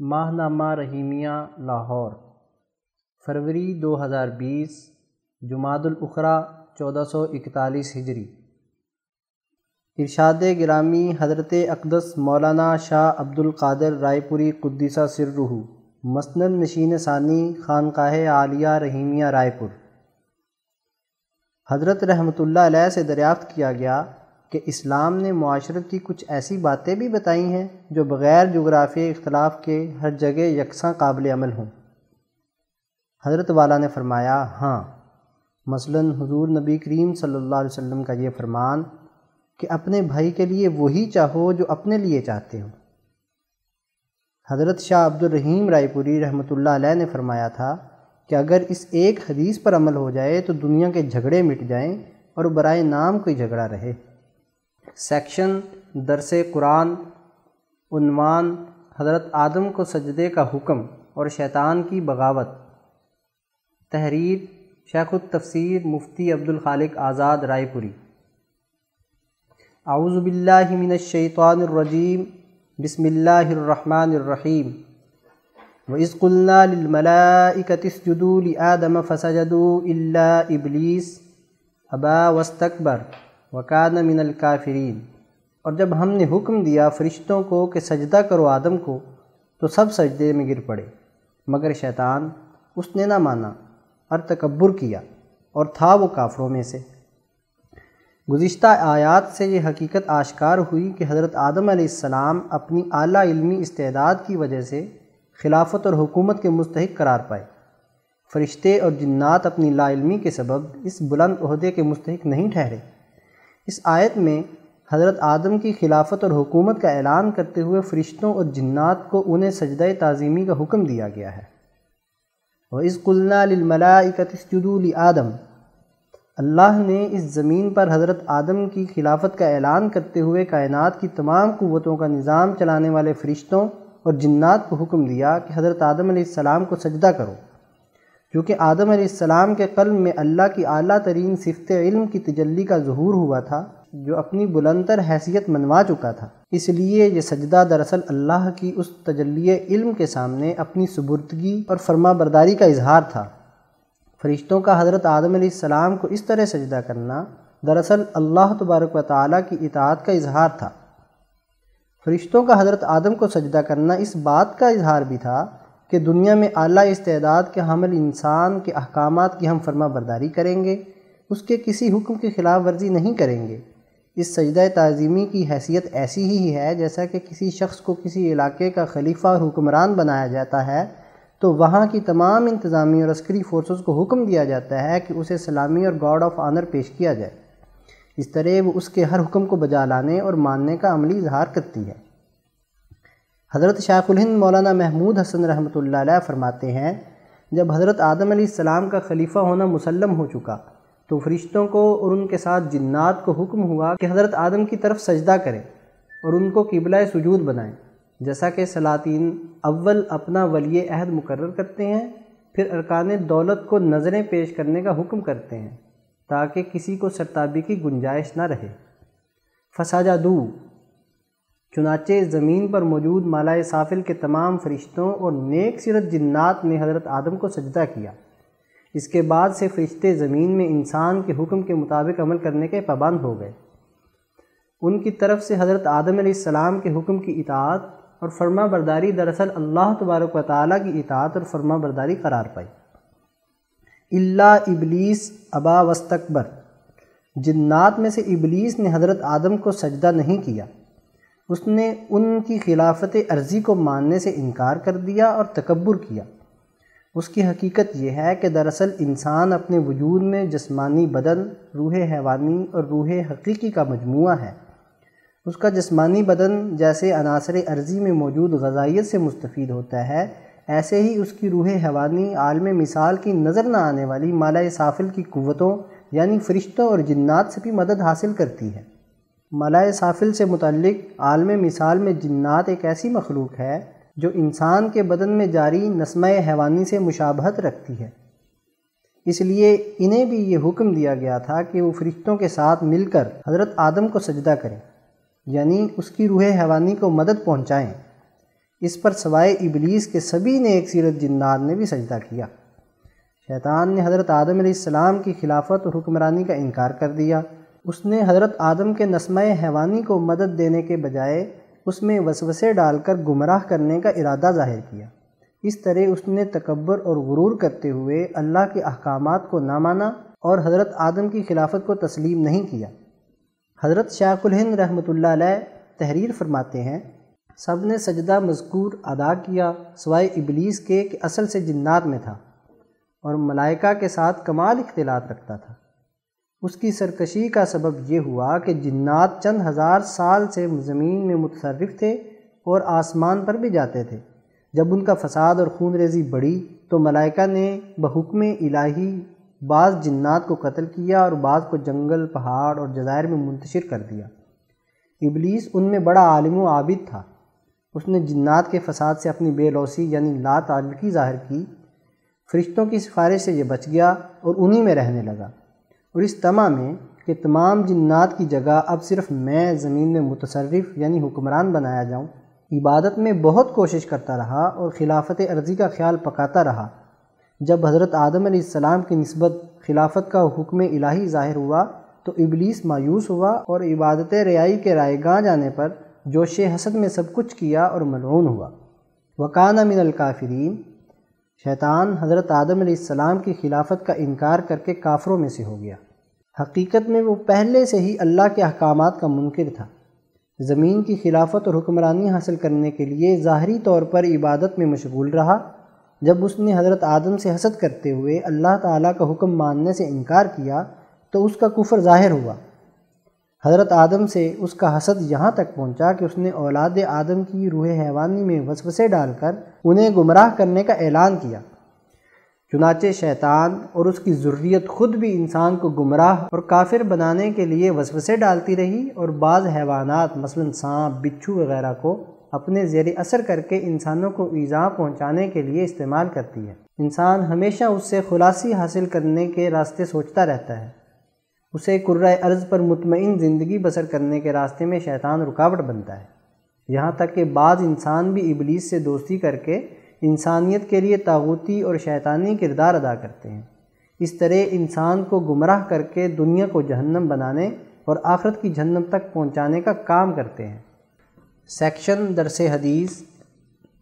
ماہ نامہ رحیمیہ لاہور، فروری دو ہزار بیس جماعت الاخرا، چودہ سو اکتالیس ہجری۔ ارشاد گرامی حضرت اقدس مولانا شاہ عبد القادر رائے پوری قدیسہ سرہ مسند نشین ثانی، خانقاہ عالیہ رحیمیہ رائے پور۔ حضرت رحمۃ اللہ علیہ سے دریافت کیا گیا کہ اسلام نے معاشرت کی کچھ ایسی باتیں بھی بتائی ہیں جو بغیر جغرافی اختلاف کے ہر جگہ یکساں قابل عمل ہوں۔ حضرت والا نے فرمایا ہاں مثلا حضور نبی کریم صلی اللہ علیہ وسلم کا یہ فرمان کہ اپنے بھائی کے لیے وہی چاہو جو اپنے لیے چاہتے ہو۔ حضرت شاہ عبد الرحیم رائے پوری رحمۃ اللہ علیہ نے فرمایا تھا کہ اگر اس ایک حدیث پر عمل ہو جائے تو دنیا کے جھگڑے مٹ جائیں اور برائے نام کوئی جھگڑا رہے۔ سیکشن، درس قرآن، عنوان، حضرت آدم کو سجدے کا حکم اور شیطان کی بغاوت۔ تحریر، شیخ التفسیر مفتی عبد الخالق آزاد رائے پوری۔ اعوذ باللہ من الشیطان الرجیم، بسم اللہ الرحمن الرحیم۔ وَإِذْ قُلْنَا لِلْمَلَائِكَةِ اسْجُدُوا لِآدَمَ فَسَجَدُوا إِلَّا إِبْلِيسَ أَبَى وَاسْتَكْبَرَ وکان من الکافرین۔ اور جب ہم نے حکم دیا فرشتوں کو کہ سجدہ کرو آدم کو، تو سب سجدے میں گر پڑے۔ مگر شیطان اس نے نہ مانا اور تکبر کیا اور تھا وہ کافروں میں سے۔ گزشتہ آیات سے یہ حقیقت آشکار ہوئی کہ حضرت آدم علیہ السلام اپنی اعلیٰ علمی استعداد کی وجہ سے خلافت اور حکومت کے مستحق قرار پائے۔ فرشتے اور جنات اپنی لا علمی کے سبب اس بلند عہدے کے مستحق نہیں ٹھہرے۔ اس آیت میں حضرت آدم کی خلافت اور حکومت کا اعلان کرتے ہوئے فرشتوں اور جنات کو انہیں سجدہ تعظیمی کا حکم دیا گیا ہے۔ وَإِذْ قُلْنَا لِلْمَلَائِكَةِ اسْجُدُوا لِآدَمَ۔ اللہ نے اس زمین پر حضرت آدم کی خلافت کا اعلان کرتے ہوئے کائنات کی تمام قوتوں کا نظام چلانے والے فرشتوں اور جنات کو حکم دیا کہ حضرت آدم علیہ السلام کو سجدہ کرو۔ کیونکہ آدم علیہ السلام کے قلب میں اللہ کی اعلیٰ ترین صفت علم کی تجلی کا ظہور ہوا تھا، جو اپنی بلندر حیثیت منوا چکا تھا۔ اس لیے یہ سجدہ دراصل اللہ کی اس تجلی علم کے سامنے اپنی سبردگی اور فرما برداری کا اظہار تھا۔ فرشتوں کا حضرت آدم علیہ السلام کو اس طرح سجدہ کرنا دراصل اللہ تبارک و تعالیٰ کی اطاعت کا اظہار تھا۔ فرشتوں کا حضرت آدم کو سجدہ کرنا اس بات کا اظہار بھی تھا کہ دنیا میں اعلیٰ استعداد کے حمل انسان کے احکامات کی ہم فرما برداری کریں گے، اس کے کسی حکم کی خلاف ورزی نہیں کریں گے۔ اس سجدہ تعظیمی کی حیثیت ایسی ہی ہے جیسا کہ کسی شخص کو کسی علاقے کا خلیفہ اور حکمران بنایا جاتا ہے، تو وہاں کی تمام انتظامی اور عسکری فورسز کو حکم دیا جاتا ہے کہ اسے سلامی اور گاڈ آف آنر پیش کیا جائے۔ اس طرح وہ اس کے ہر حکم کو بجا لانے اور ماننے کا عملی اظہار کرتی ہے۔ حضرت شیخ الہند مولانا محمود حسن رحمۃ اللہ علیہ فرماتے ہیں، جب حضرت آدم علیہ السلام کا خلیفہ ہونا مسلم ہو چکا، تو فرشتوں کو اور ان کے ساتھ جنات کو حکم ہوا کہ حضرت آدم کی طرف سجدہ کریں اور ان کو قبلہ سجود بنائیں۔ جیسا کہ سلاطین اول اپنا ولی عہد مقرر کرتے ہیں، پھر ارکان دولت کو نظریں پیش کرنے کا حکم کرتے ہیں تاکہ کسی کو سرتابی کی گنجائش نہ رہے۔ فساجہ دو چنانچہ زمین پر موجود مالائے سافل کے تمام فرشتوں اور نیک سیرت جنات نے حضرت آدم کو سجدہ کیا۔ اس کے بعد سے فرشتے زمین میں انسان کے حکم کے مطابق عمل کرنے کے پابند ہو گئے۔ ان کی طرف سے حضرت آدم علیہ السلام کے حکم کی اطاعت اور فرما برداری دراصل اللہ تبارک و تعالیٰ کی اطاعت اور فرما برداری قرار پائی۔ اللہ ابلیس ابا وسطبر جنات میں سے ابلیس نے حضرت آدم کو سجدہ نہیں کیا۔ اس نے ان کی خلافت عرضی کو ماننے سے انکار کر دیا اور تکبر کیا۔ اس کی حقیقت یہ ہے کہ دراصل انسان اپنے وجود میں جسمانی بدن، روح حیوانی اور روح حقیقی کا مجموعہ ہے۔ اس کا جسمانی بدن جیسے عناصر عرضی میں موجود غذائیت سے مستفید ہوتا ہے، ایسے ہی اس کی روح حیوانی عالم مثال کی نظر نہ آنے والی مالا سافل کی قوتوں یعنی فرشتوں اور جنات سے بھی مدد حاصل کرتی ہے۔ ملائے سافل سے متعلق عالم مثال میں جنات ایک ایسی مخلوق ہے جو انسان کے بدن میں جاری نسمہ حیوانی سے مشابہت رکھتی ہے۔ اس لیے انہیں بھی یہ حکم دیا گیا تھا کہ وہ فرشتوں کے ساتھ مل کر حضرت آدم کو سجدہ کریں یعنی اس کی روح حیوانی کو مدد پہنچائیں۔ اس پر سوائے ابلیس کے سبھی نے ایک سیرت جنات نے بھی سجدہ کیا۔ شیطان نے حضرت آدم علیہ السلام کی خلافت اور حکمرانی کا انکار کر دیا۔ اس نے حضرت آدم کے نسمہ حیوانی کو مدد دینے کے بجائے اس میں وسوسے ڈال کر گمراہ کرنے کا ارادہ ظاہر کیا۔ اس طرح اس نے تکبر اور غرور کرتے ہوئے اللہ کے احکامات کو نہ مانا اور حضرت آدم کی خلافت کو تسلیم نہیں کیا۔ حضرت شاہ الہند رحمۃ اللہ علیہ تحریر فرماتے ہیں، سب نے سجدہ مذکور ادا کیا سوائے ابلیس کے کہ اصل سے جنات میں تھا اور ملائکہ کے ساتھ کمال اختلاط رکھتا تھا۔ اس کی سرکشی کا سبب یہ ہوا کہ جنات چند ہزار سال سے زمین میں متصرف تھے اور آسمان پر بھی جاتے تھے۔ جب ان کا فساد اور خون ریزی بڑھی تو ملائکہ نے بحکم الہی بعض جنات کو قتل کیا اور بعض کو جنگل، پہاڑ اور جزائر میں منتشر کر دیا۔ ابلیس ان میں بڑا عالم و عابد تھا۔ اس نے جنات کے فساد سے اپنی بے لوسی یعنی لا تعلقی ظاہر کی۔ فرشتوں کی سفارش سے یہ بچ گیا اور انہی میں رہنے لگا۔ اور اس تمہ میں کہ تمام جنات کی جگہ اب صرف میں زمین میں متصرف یعنی حکمران بنایا جاؤں، عبادت میں بہت کوشش کرتا رہا اور خلافت عرضی کا خیال پکاتا رہا۔ جب حضرت آدم علیہ السلام کی نسبت خلافت کا حکم الہی ظاہر ہوا، تو ابلیس مایوس ہوا اور عبادت ریائی کے رائے گاہ جانے پر جوش حسد میں سب کچھ کیا اور ملعون ہوا۔ وکانہ من الکافرین شیطان حضرت آدم علیہ السلام کی خلافت کا انکار کر کے کافروں میں سے ہو گیا۔ حقیقت میں وہ پہلے سے ہی اللہ کے احکامات کا منکر تھا۔ زمین کی خلافت اور حکمرانی حاصل کرنے کے لیے ظاہری طور پر عبادت میں مشغول رہا۔ جب اس نے حضرت آدم سے حسد کرتے ہوئے اللہ تعالیٰ کا حکم ماننے سے انکار کیا تو اس کا کفر ظاہر ہوا۔ حضرت آدم سے اس کا حسد یہاں تک پہنچا کہ اس نے اولاد آدم کی روح حیوانی میں وسوسے ڈال کر انہیں گمراہ کرنے کا اعلان کیا۔ چنانچہ شیطان اور اس کی ضروریت خود بھی انسان کو گمراہ اور کافر بنانے کے لیے وسوسے ڈالتی رہی اور بعض حیوانات، مثلا سانپ، بچھو وغیرہ کو اپنے زیر اثر کر کے انسانوں کو ایزا پہنچانے کے لیے استعمال کرتی ہے۔ انسان ہمیشہ اس سے خلاصی حاصل کرنے کے راستے سوچتا رہتا ہے۔ اسے قرۂۂ ارض پر مطمئن زندگی بسر کرنے کے راستے میں شیطان رکاوٹ بنتا ہے۔ یہاں تک کہ بعض انسان بھی ابلیس سے دوستی کر کے انسانیت کے لیے تاغوتی اور شیطانی کردار ادا کرتے ہیں۔ اس طرح انسان کو گمراہ کر کے دنیا کو جہنم بنانے اور آخرت کی جہنم تک پہنچانے کا کام کرتے ہیں۔ سیکشن درس حدیث،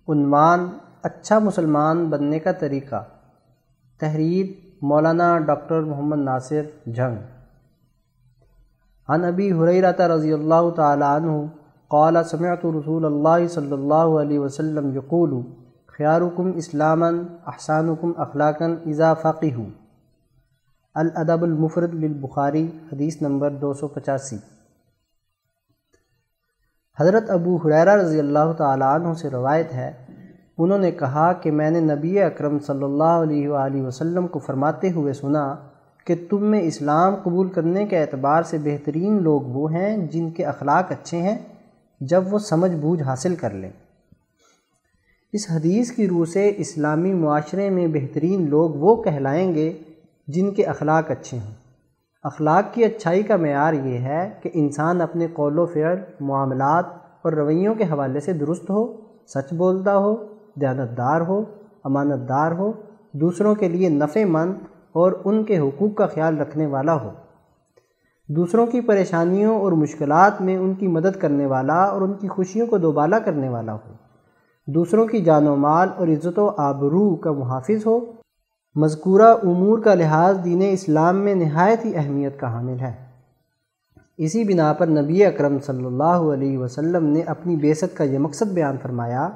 عنوان اچھا مسلمان بننے کا طریقہ۔ تحریر مولانا ڈاکٹر محمد ناصر جھنگ۔ عن ابی حریرہ رضی اللہ تعالیٰ عنہ قال، سمعت رسول اللہ صلی اللہ علیہ وسلم یقول، خیارکم اسلاما احسانکم اخلاقا اذا فقیہ الادب المفرد للبخاری، حدیث نمبر دو سو پچاسی۔ حضرت ابو حریرہ رضی اللہ تعالیٰ عنہ سے روایت ہے، انہوں نے کہا کہ میں نے نبی اکرم صلی اللہ علیہ وآلہ وسلم کو فرماتے ہوئے سنا کہ تم میں اسلام قبول کرنے کے اعتبار سے بہترین لوگ وہ ہیں جن کے اخلاق اچھے ہیں جب وہ سمجھ بوجھ حاصل کر لیں۔ اس حدیث کی روح سے اسلامی معاشرے میں بہترین لوگ وہ کہلائیں گے جن کے اخلاق اچھے ہوں۔ اخلاق کی اچھائی کا معیار یہ ہے کہ انسان اپنے قول و فعل، معاملات اور رویوں کے حوالے سے درست ہو، سچ بولتا ہو، دیانتدار ہو امانت دار ہو، دوسروں کے لیے نفع مند اور ان کے حقوق کا خیال رکھنے والا ہو۔ دوسروں کی پریشانیوں اور مشکلات میں ان کی مدد کرنے والا اور ان کی خوشیوں کو دوبالا کرنے والا ہو۔ دوسروں کی جان و مال اور عزت و آبرو کا محافظ ہو۔ مذکورہ امور کا لحاظ دین اسلام میں نہایت ہی اہمیت کا حامل ہے۔ اسی بنا پر نبی اکرم صلی اللہ علیہ وسلم نے اپنی بیست کا یہ مقصد بیان فرمایا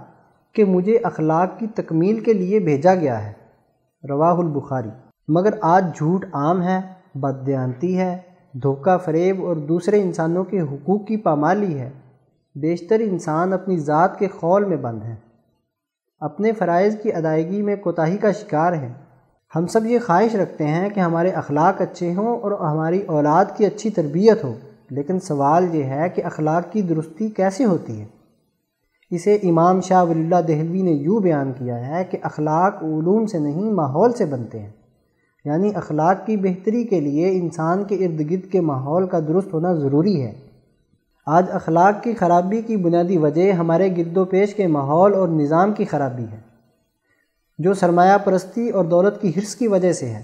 کہ مجھے اخلاق کی تکمیل کے لیے بھیجا گیا ہے۔ رواہ البخاری۔ مگر آج جھوٹ عام ہے، بددیانتی ہے، دھوکہ فریب اور دوسرے انسانوں کے حقوق کی پامالی ہے۔ بیشتر انسان اپنی ذات کے خول میں بند ہیں۔ اپنے فرائض کی ادائیگی میں کوتاہی کا شکار ہیں۔ ہم سب یہ خواہش رکھتے ہیں کہ ہمارے اخلاق اچھے ہوں اور ہماری اولاد کی اچھی تربیت ہو۔ لیکن سوال یہ ہے کہ اخلاق کی درستی کیسے ہوتی ہے؟ اسے امام شاہ ولی اللہ دہلوی نے یوں بیان کیا ہے کہ اخلاق علوم سے نہیں، ماحول سے بنتے ہیں۔ یعنی اخلاق کی بہتری کے لیے انسان کے ارد گرد کے ماحول کا درست ہونا ضروری ہے۔ آج اخلاق کی خرابی کی بنیادی وجہ ہمارے گرد و پیش کے ماحول اور نظام کی خرابی ہے، جو سرمایہ پرستی اور دولت کی حرص کی وجہ سے ہے۔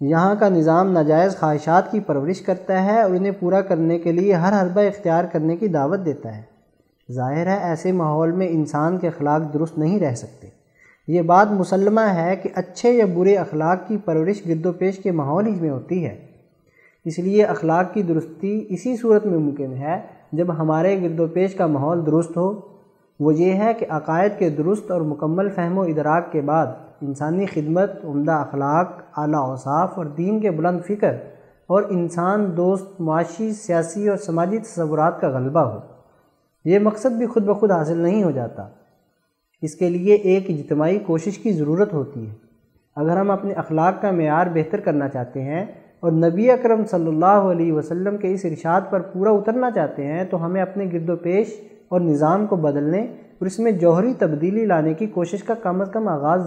یہاں کا نظام ناجائز خواہشات کی پرورش کرتا ہے اور انہیں پورا کرنے کے لیے ہر حربہ اختیار کرنے کی دعوت دیتا ہے۔ ظاہر ہے، ایسے ماحول میں انسان کے اخلاق درست نہیں رہ سکتے۔ یہ بات مسلمہ ہے کہ اچھے یا برے اخلاق کی پرورش گرد و پیش کے ماحول ہی میں ہوتی ہے۔ اس لیے اخلاق کی درستی اسی صورت میں ممکن ہے جب ہمارے گرد و پیش کا ماحول درست ہو۔ وہ یہ ہے کہ عقائد کے درست اور مکمل فہم و ادراک کے بعد انسانی خدمت، عمدہ اخلاق، اعلیٰ اوصاف اور دین کے بلند فکر اور انسان، دوست، معاشی، سیاسی اور سماجی تصورات کا غلبہ ہو۔ یہ مقصد بھی خود بخود حاصل نہیں ہو جاتا۔ اس کے لیے ایک اجتماعی کوشش کی ضرورت ہوتی ہے۔ اگر ہم اپنے اخلاق کا معیار بہتر کرنا چاہتے ہیں اور نبی اکرم صلی اللہ علیہ وسلم کے اس ارشاد پر پورا اترنا چاہتے ہیں تو ہمیں اپنے گرد و پیش اور نظام کو بدلنے اور اس میں جوہری تبدیلی لانے کی کوشش کا کم از کم آغاز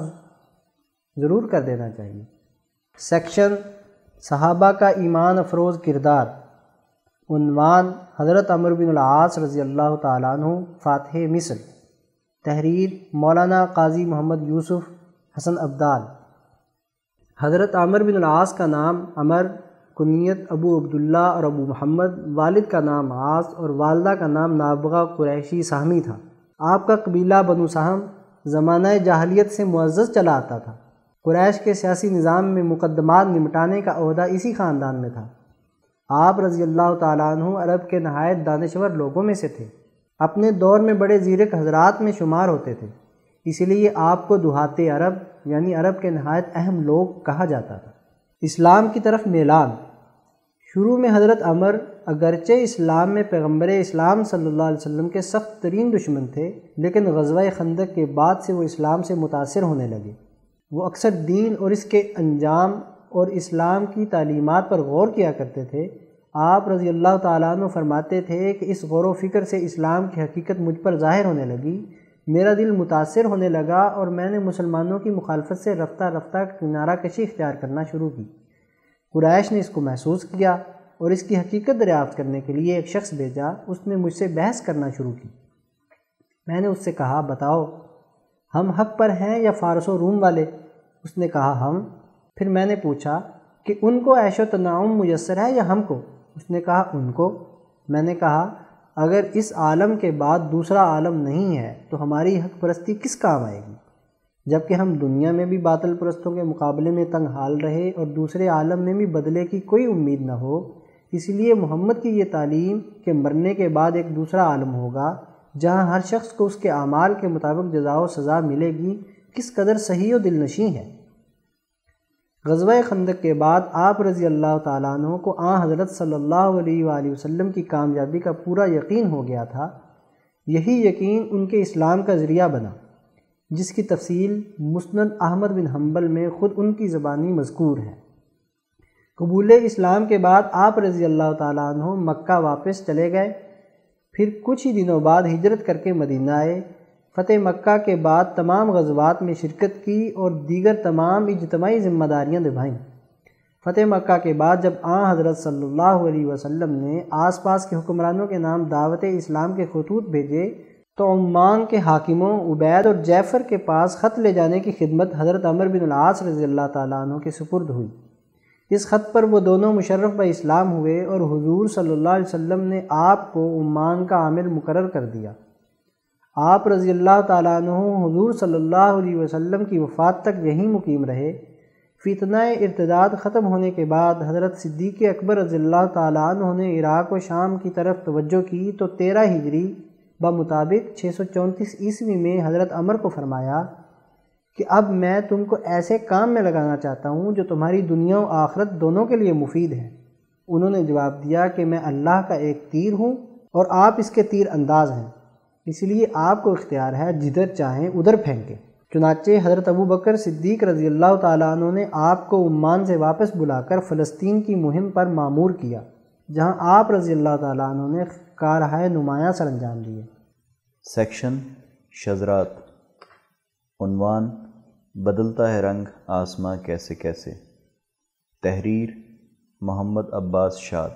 ضرور کر دینا چاہیے۔ سیکشن صحابہ کا ایمان افروز کردار۔ عنوان حضرت عمر بن العاص رضی اللہ تعالیٰ عنہ، فاتح مصر۔ تحریر مولانا قاضی محمد یوسف حسن عبدال حضرت عمر بن العاص کا نام عمر، کنیت ابو عبداللہ اور ابو محمد، والد کا نام عاص اور والدہ کا نام نابغہ قریشی سہمی تھا۔ آپ کا قبیلہ بنو سہم زمانہ جاہلیت سے معزز چلا آتا تھا۔ قریش کے سیاسی نظام میں مقدمات نمٹانے کا عہدہ اسی خاندان میں تھا۔ آپ رضی اللہ تعالیٰ عنہ عرب کے نہایت دانشور لوگوں میں سے تھے۔ اپنے دور میں بڑے زیرک حضرات میں شمار ہوتے تھے۔ اس لیے آپ کو دہات عرب یعنی عرب کے نہایت اہم لوگ کہا جاتا تھا۔ اسلام کی طرف میلان۔ شروع میں حضرت عمر اگرچہ اسلام میں پیغمبر اسلام صلی اللہ علیہ وسلم کے سخت ترین دشمن تھے، لیکن غزوہ خندق کے بعد سے وہ اسلام سے متاثر ہونے لگے۔ وہ اکثر دین اور اس کے انجام اور اسلام کی تعلیمات پر غور کیا کرتے تھے۔ آپ رضی اللہ تعالیٰ عنہ فرماتے تھے کہ اس غور و فکر سے اسلام کی حقیقت مجھ پر ظاہر ہونے لگی۔ میرا دل متاثر ہونے لگا اور میں نے مسلمانوں کی مخالفت سے رفتہ رفتہ کنارہ کشی اختیار کرنا شروع کی۔ قرائش نے اس کو محسوس کیا اور اس کی حقیقت دریافت کرنے کے لیے ایک شخص بھیجا۔ اس نے مجھ سے بحث کرنا شروع کی۔ میں نے اس سے کہا، بتاؤ، ہم حق پر ہیں یا فارس و روم والے؟ اس نے کہا، ہم۔ پھر میں نے پوچھا کہ ان کو عیش و تناؤم میسر ہے یا ہم کو؟ اس نے کہا، ان کو۔ میں نے کہا، اگر اس عالم کے بعد دوسرا عالم نہیں ہے، تو ہماری حق پرستی کس کام آئے گی؟ جبکہ ہم دنیا میں بھی باطل پرستوں کے مقابلے میں تنگ حال رہے اور دوسرے عالم میں بھی بدلے کی کوئی امید نہ ہو اس لیے محمد کی یہ تعلیم کہ مرنے کے بعد ایک دوسرا عالم ہوگا، جہاں ہر شخص کو اس کے اعمال کے مطابق جزا و سزا ملے گی، کس قدر صحیح و دل نشیں ہے؟ غزوہ خندق کے بعد آپ رضی اللہ تعالیٰ عنہ کو آ حضرت صلی اللہ علیہ وآلہ وسلم کی کامیابی کا پورا یقین ہو گیا تھا۔ یہی یقین ان کے اسلام کا ذریعہ بنا، جس کی تفصیل مسند احمد بن حنبل میں خود ان کی زبانی مذکور ہے۔ قبول اسلام کے بعد آپ رضی اللہ تعالیٰ عنہ مکہ واپس چلے گئے۔ پھر کچھ ہی دنوں بعد ہجرت کر کے مدینہ آئے۔ فتح مکہ کے بعد تمام غزوات میں شرکت کی اور دیگر تمام اجتماعی ذمہ داریاں نبھائیں۔ فتح مکہ کے بعد جب آ حضرت صلی اللہ علیہ وسلم نے آس پاس کے حکمرانوں کے نام دعوت اسلام کے خطوط بھیجے، تو عمان کے حاکموں عبید اور جعفر کے پاس خط لے جانے کی خدمت حضرت عمر بن العاص رضی اللہ تعالیٰ عنہ کے سپرد ہوئی۔ اس خط پر وہ دونوں مشرف ب اسلام ہوئے اور حضور صلی اللہ علیہ وسلم نے آپ کو عمان کا عامل مقرر کر دیا۔ آپ رضی اللہ تعالیٰ عنہ حضور صلی اللہ علیہ وسلم کی وفات تک یہیں مقیم رہے۔ فتنہ ارتداد ختم ہونے کے بعد حضرت صدیق اکبر رضی اللہ تعالیٰ عنہ نے عراق و شام کی طرف توجہ کی تو تیرہ ہجری بمطابق چھ سو چونتیس عیسوی میں حضرت عمر کو فرمایا کہ اب میں تم کو ایسے کام میں لگانا چاہتا ہوں جو تمہاری دنیا و آخرت دونوں کے لیے مفید ہے انہوں نے جواب دیا کہ میں اللہ کا ایک تیر ہوں اور آپ اس کے تیر انداز ہیں۔ اس لیے آپ کو اختیار ہے جدھر چاہیں ادھر پھینکیں۔ چنانچہ حضرت ابو بکر صدیق رضی اللہ تعالیٰ عنہ نے آپ کو عمان سے واپس بلا کر فلسطین کی مہم پر معمور کیا، جہاں آپ رضی اللہ تعالیٰ عنہ نے کارہائے نمایاں سر انجام دیے۔ سیکشن شزرات عنوان، بدلتا ہے رنگ آسماں کیسے کیسے۔ تحریر، محمد عباس شاد۔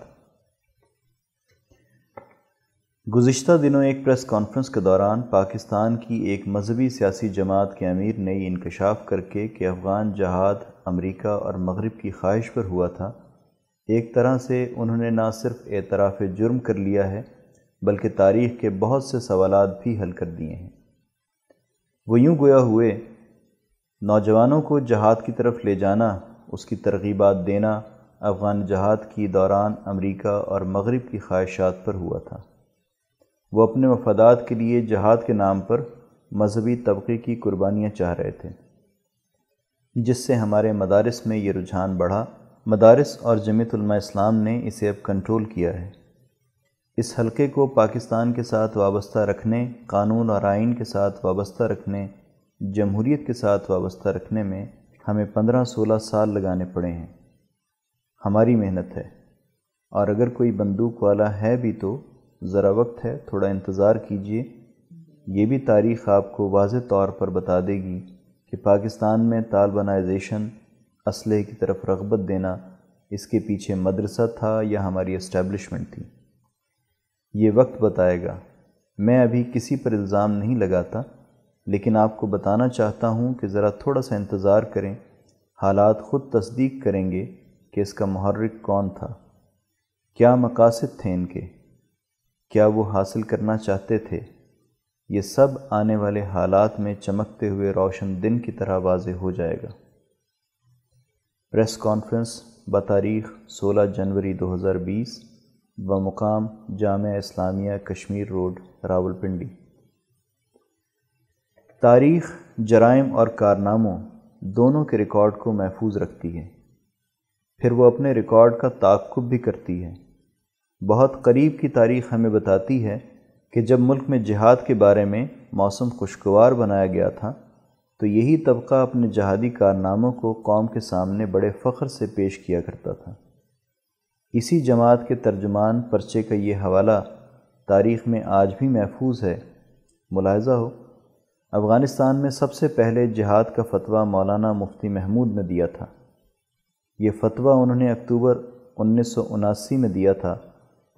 گزشتہ دنوں ایک پریس کانفرنس کے دوران پاکستان کی ایک مذہبی سیاسی جماعت کے امیر نے یہ انکشاف کر کے کہ افغان جہاد امریکہ اور مغرب کی خواہش پر ہوا تھا۔ ایک طرح سے انہوں نے نہ صرف اعتراف جرم کر لیا ہے، بلکہ تاریخ کے بہت سے سوالات بھی حل کر دیے ہیں۔ وہ یوں گویا ہوئے، نوجوانوں کو جہاد کی طرف لے جانا، اس کی ترغیبات دینا افغان جہاد کی دوران امریکہ اور مغرب کی خواہشات پر ہوا تھا۔ وہ اپنے مفادات کے لیے جہاد کے نام پر مذہبی طبقے کی قربانیاں چاہ رہے تھے، جس سے ہمارے مدارس میں یہ رجحان بڑھا۔ مدارس اور جمعیت علماء اسلام نے اسے اب کنٹرول کیا ہے۔ اس حلقے کو پاکستان کے ساتھ وابستہ رکھنے، قانون اور آئین کے ساتھ وابستہ رکھنے، جمہوریت کے ساتھ وابستہ رکھنے میں ہمیں پندرہ سولہ سال لگانے پڑے ہیں۔ ہماری محنت ہے۔ اور اگر کوئی بندوق والا ہے بھی تو ذرا وقت ہے، تھوڑا انتظار کیجیے یہ بھی تاریخ آپ کو واضح طور پر بتا دے گی کہ پاکستان میں طالبانائزیشن، اسلحے کی طرف رغبت دینا، اس کے پیچھے مدرسہ تھا یا ہماری اسٹیبلشمنٹ تھی۔ یہ وقت بتائے گا۔ میں ابھی کسی پر الزام نہیں لگاتا، لیکن آپ کو بتانا چاہتا ہوں کہ ذرا تھوڑا سا انتظار کریں۔ حالات خود تصدیق کریں گے کہ اس کا محرک کون تھا۔ کیا مقاصد تھے ان کے؟ کیا وہ حاصل کرنا چاہتے تھے؟ یہ سب آنے والے حالات میں چمکتے ہوئے روشن دن کی طرح واضح ہو جائے گا۔ پریس کانفرنس بتاریخ سولہ جنوری دو ہزار بیس، بمقام جامعہ اسلامیہ کشمیر روڈ راول پنڈی تاریخ، جرائم اور کارناموں دونوں کے ریکارڈ کو محفوظ رکھتی ہے۔ پھر وہ اپنے ریکارڈ کا تعقب بھی کرتی ہے۔ بہت قریب کی تاریخ ہمیں بتاتی ہے کہ جب ملک میں جہاد کے بارے میں موسم خوشگوار بنایا گیا تھا، تو یہی طبقہ اپنے جہادی کارناموں کو قوم کے سامنے بڑے فخر سے پیش کیا کرتا تھا۔ اسی جماعت کے ترجمان پرچے کا یہ حوالہ تاریخ میں آج بھی محفوظ ہے۔ ملاحظہ ہو، افغانستان میں سب سے پہلے جہاد کا فتویٰ مولانا مفتی محمود نے دیا تھا۔ یہ فتویٰ انہوں نے اکتوبر انیس سو اناسی میں دیا تھا۔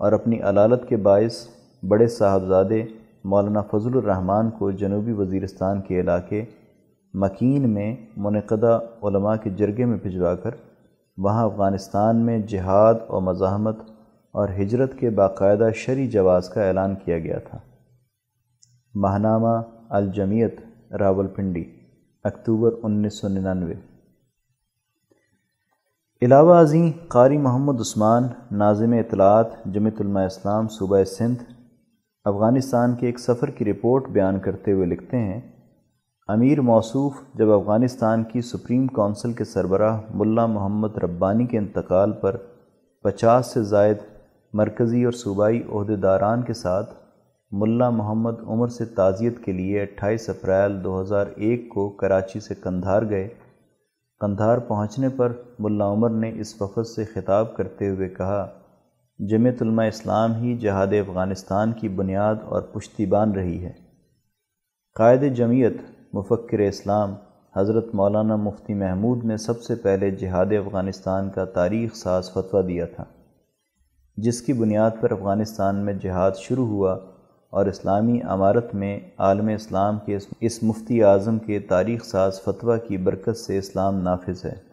اور اپنی علالت کے باعث بڑے صاحبزادے مولانا فضل الرحمن کو جنوبی وزیرستان کے علاقے مکین میں منعقدہ علماء کے جرگے میں بھجوا کر وہاں افغانستان میں جہاد و مزاحمت اور ہجرت کے باقاعدہ شرعی جواز کا اعلان کیا گیا تھا۔ ماہنامہ الجمیت راول پنڈی اکتوبر انیس سو ننانوے۔ علاوہ ازیں قاری محمد عثمان، ناظم اطلاعات، جمعیت علماء اسلام، صوبہ سندھ، افغانستان کے ایک سفر کی رپورٹ بیان کرتے ہوئے لکھتے ہیں، امیر موصوف جب افغانستان کی سپریم کونسل کے سربراہ ملا محمد ربانی کے انتقال پر پچاس سے زائد مرکزی اور صوبائی عہدیداران کے ساتھ ملا محمد عمر سے تعزیت کے لیے اٹھائیس اپریل دو ہزار ایک کو کراچی سے کندھار گئے قندھار پہنچنے پر ملا عمر نے اس وفد سے خطاب کرتے ہوئے کہا، جمعیت علماء اسلام ہی جہاد افغانستان کی بنیاد اور پشتی بان رہی ہے۔ قائد جمعیت مفکر اسلام حضرت مولانا مفتی محمود نے سب سے پہلے جہاد افغانستان کا تاریخ ساز فتویٰ دیا تھا، جس کی بنیاد پر افغانستان میں جہاد شروع ہوا اور اسلامی عمارت میں عالم اسلام کے اس مفتی اعظم کے تاریخ ساز فتویٰ کی برکت سے اسلام نافذ ہے۔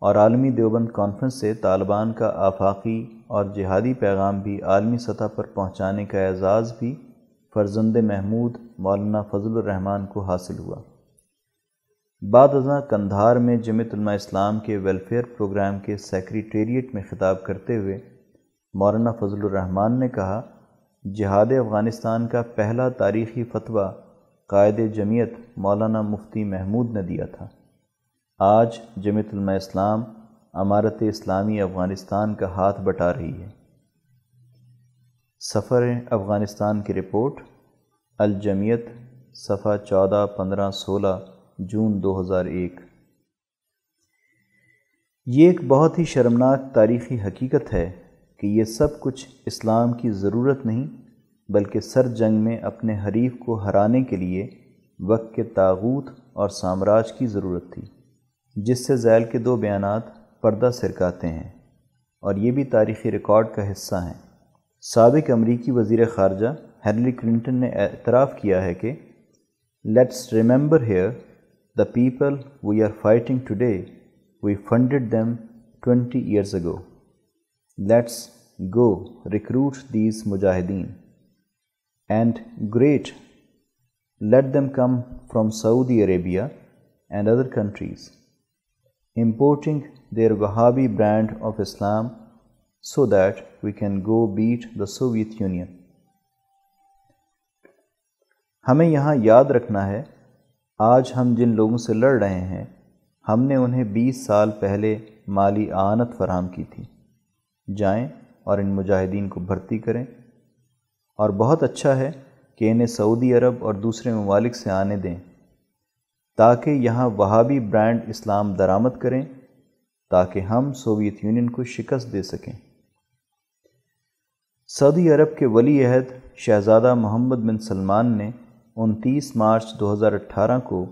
اور عالمی دیوبند کانفرنس سے طالبان کا آفاقی اور جہادی پیغام بھی عالمی سطح پر پہنچانے کا اعزاز بھی فرزند محمود مولانا فضل الرحمن کو حاصل ہوا۔ بعد ازاں کندھار میں جمعیت علماء اسلام کے ویلفیئر پروگرام کے سیکریٹریٹ میں خطاب کرتے ہوئے مولانا فضل الرحمن نے کہا جہاد افغانستان کا پہلا تاریخی فتویٰ قائد جمعیت مولانا مفتی محمود نے دیا تھا۔ آج جمعیت علماء اسلام امارت اسلامی افغانستان کا ہاتھ بٹا رہی ہے۔ سفر افغانستان کی رپورٹ الجمیت صفحہ چودہ، پندرہ، سولہ، جون دو ہزار ایک۔ یہ ایک بہت ہی شرمناک تاریخی حقیقت ہے کہ یہ سب کچھ اسلام کی ضرورت نہیں، بلکہ سر جنگ میں اپنے حریف کو ہرانے کے لیے وقت کے تاغوت اور سامراج کی ضرورت تھی، جس سے ذیل کے دو بیانات پردہ سرکاتے ہیں۔ اور یہ بھی تاریخی ریکارڈ کا حصہ ہیں۔ سابق امریکی وزیر خارجہ ہیرلی کلنٹن نے اعتراف کیا ہے کہ let's remember here the people we are fighting today we funded them twenty years ago let's go recruit these mujahideen and great let them come from Saudi Arabia and other countries importing their Wahhabi brand of Islam so that we can go beat the Soviet Union ہمیں یہاں یاد رکھنا ہے، آج ہم جن لوگوں سے لڑ رہے ہیں، ہم نے انہیں بیس سال پہلے مالی آنت فراہم کی تھی۔ جائیں اور ان مجاہدین کو بھرتی کریں۔ اور بہت اچھا ہے کہ انہیں سعودی عرب اور دوسرے ممالک سے آنے دیں، تاکہ یہاں وہابی برانڈ اسلام درآمد کریں، تاکہ ہم سوویت یونین کو شکست دے سکیں۔ سعودی عرب کے ولی عہد شہزادہ محمد بن سلمان نے انتیس مارچ دو ہزار اٹھارہ کو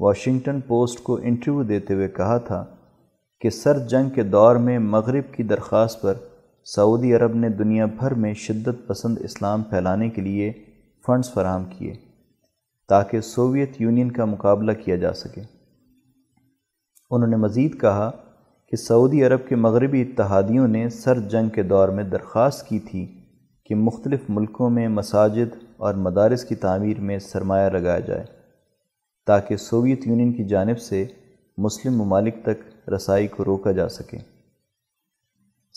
واشنگٹن پوسٹ کو انٹرویو دیتے ہوئے کہا تھا کہ سر جنگ کے دور میں مغرب کی درخواست پر سعودی عرب نے دنیا بھر میں شدت پسند اسلام پھیلانے کے لیے فنڈز فراہم کیے تاکہ سوویت یونین کا مقابلہ کیا جا سکے۔ انہوں نے مزید کہا کہ سعودی عرب کے مغربی اتحادیوں نے سر جنگ کے دور میں درخواست کی تھی کہ مختلف ملکوں میں مساجد اور مدارس کی تعمیر میں سرمایہ لگایا جائے تاکہ سوویت یونین کی جانب سے مسلم ممالک تک رسائی کو روکا جا سکے۔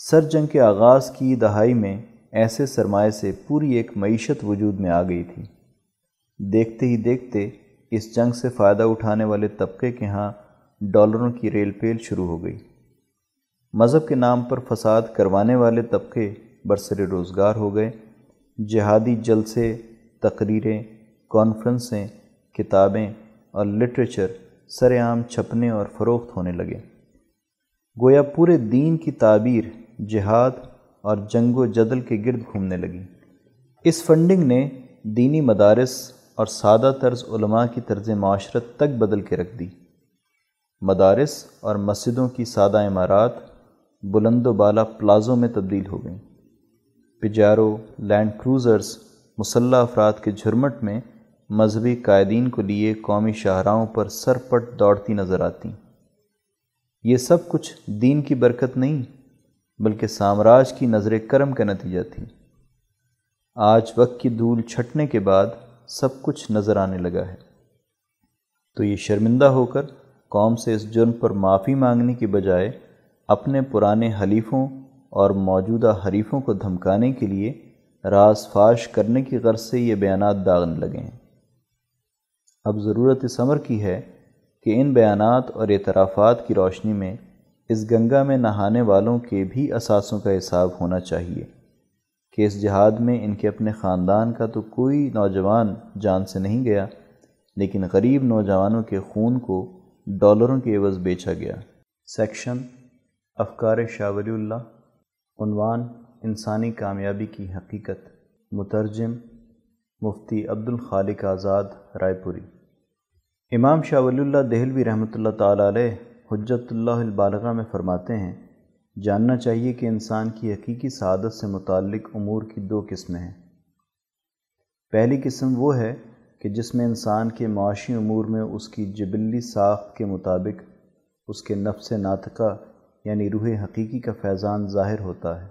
سر جنگ کے آغاز کی دہائی میں ایسے سرمایہ سے پوری ایک معیشت وجود میں آ گئی تھی۔ دیکھتے ہی دیکھتے اس جنگ سے فائدہ اٹھانے والے طبقے کے ہاں ڈالروں کی ریل پیل شروع ہو گئی۔ مذہب کے نام پر فساد کروانے والے طبقے برسر روزگار ہو گئے۔ جہادی جلسے، تقریریں، کانفرنسیں، کتابیں اور لٹریچر سر عام چھپنے اور فروخت ہونے لگے۔ گویا پورے دین کی تعبیر جہاد اور جنگ و جدل کے گرد گھومنے لگی۔ اس فنڈنگ نے دینی مدارس اور سادہ طرز علماء کی طرز معاشرت تک بدل کے رکھ دی۔ مدارس اور مسجدوں کی سادہ عمارات بلند و بالا پلازوں میں تبدیل ہو گئیں۔ پجارو لینڈ کروزرز مسلح افراد کے جھرمٹ میں مذہبی قائدین کو لیے قومی شاہراہوں پر سر پٹ دوڑتی نظر آتی یہ سب کچھ دین کی برکت نہیں بلکہ سامراج کی نظر کرم کا نتیجہ تھی۔ آج وقت کی دھول چھٹنے کے بعد سب کچھ نظر آنے لگا ہے۔ تو یہ شرمندہ ہو کر قوم سے اس جرم پر معافی مانگنے کی بجائے اپنے پرانے حلیفوں اور موجودہ حریفوں کو دھمکانے کے لیے راز فاش کرنے کی غرض سے یہ بیانات داغنے لگے ہیں۔ اب ضرورت اس عمر کی ہے کہ ان بیانات اور اعترافات کی روشنی میں اس گنگا میں نہانے والوں کے بھی اثاثوں کا حساب ہونا چاہیے کہ اس جہاد میں ان کے اپنے خاندان کا تو کوئی نوجوان جان سے نہیں گیا، لیکن غریب نوجوانوں کے خون کو ڈالروں کے عوض بیچا گیا۔ سیکشن، افکار شاہ ولی اللہ، عنوان، انسانی کامیابی کی حقیقت۔ مترجم، مفتی عبد الخالق آزاد، رائے پوری۔ امام شاہ ولی اللہ دہلوی رحمۃ اللہ تعالی علیہ حجت اللہ البالغہ میں فرماتے ہیں، جاننا چاہیے کہ انسان کی حقیقی سعادت سے متعلق امور کی دو قسمیں ہیں۔ پہلی قسم وہ ہے کہ جس میں انسان کے معاشی امور میں اس کی جبلی ساخت کے مطابق اس کے نفس ناطقہ یعنی روح حقیقی کا فیضان ظاہر ہوتا ہے۔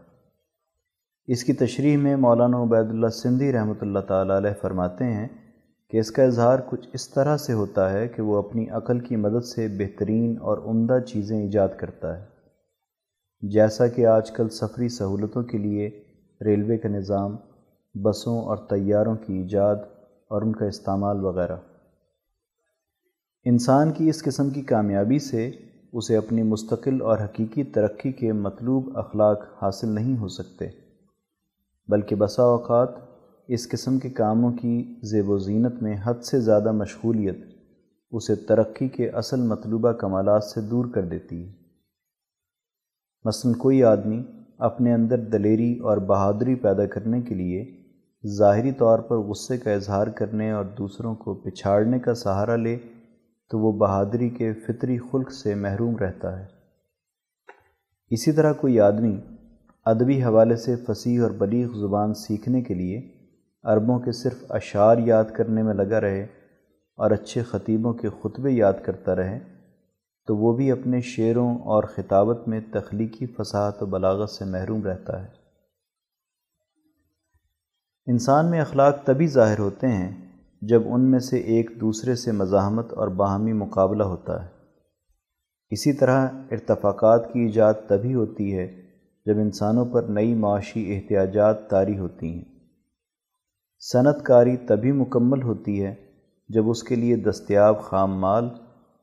اس کی تشریح میں مولانا عبید اللہ سندھی رحمۃ اللہ تعالیٰ علیہ فرماتے ہیں کہ اس کا اظہار کچھ اس طرح سے ہوتا ہے کہ وہ اپنی عقل کی مدد سے بہترین اور عمدہ چیزیں ایجاد کرتا ہے۔ جیسا کہ آج کل سفری سہولتوں کے لیے ریلوے کا نظام، بسوں اور طیاروں کی ایجاد اور ان کا استعمال وغیرہ۔ انسان کی اس قسم کی کامیابی سے اسے اپنی مستقل اور حقیقی ترقی کے مطلوب اخلاق حاصل نہیں ہو سکتے، بلکہ بسا اوقات اس قسم کے کاموں کی زیب و زینت میں حد سے زیادہ مشغولیت اسے ترقی کے اصل مطلوبہ کمالات سے دور کر دیتی ہے۔ مثلا کوئی آدمی اپنے اندر دلیری اور بہادری پیدا کرنے کے لیے ظاہری طور پر غصے کا اظہار کرنے اور دوسروں کو پچھاڑنے کا سہارا لے، تو وہ بہادری کے فطری خلق سے محروم رہتا ہے۔ اسی طرح کوئی آدمی ادبی حوالے سے فصیح اور بلیغ زبان سیکھنے کے لیے عربوں کے صرف اشعار یاد کرنے میں لگا رہے اور اچھے خطیبوں کے خطبے یاد کرتا رہے، تو وہ بھی اپنے شعروں اور خطابت میں تخلیقی فصاحت و بلاغت سے محروم رہتا ہے۔ انسان میں اخلاق تبھی ظاہر ہوتے ہیں جب ان میں سے ایک دوسرے سے مزاحمت اور باہمی مقابلہ ہوتا ہے۔ اسی طرح ارتفاقات کی ایجاد تبھی ہوتی ہے جب انسانوں پر نئی معاشی احتیاجات طاری ہوتی ہیں۔ صنعت کاری تبھی مکمل ہوتی ہے جب اس کے لیے دستیاب خام مال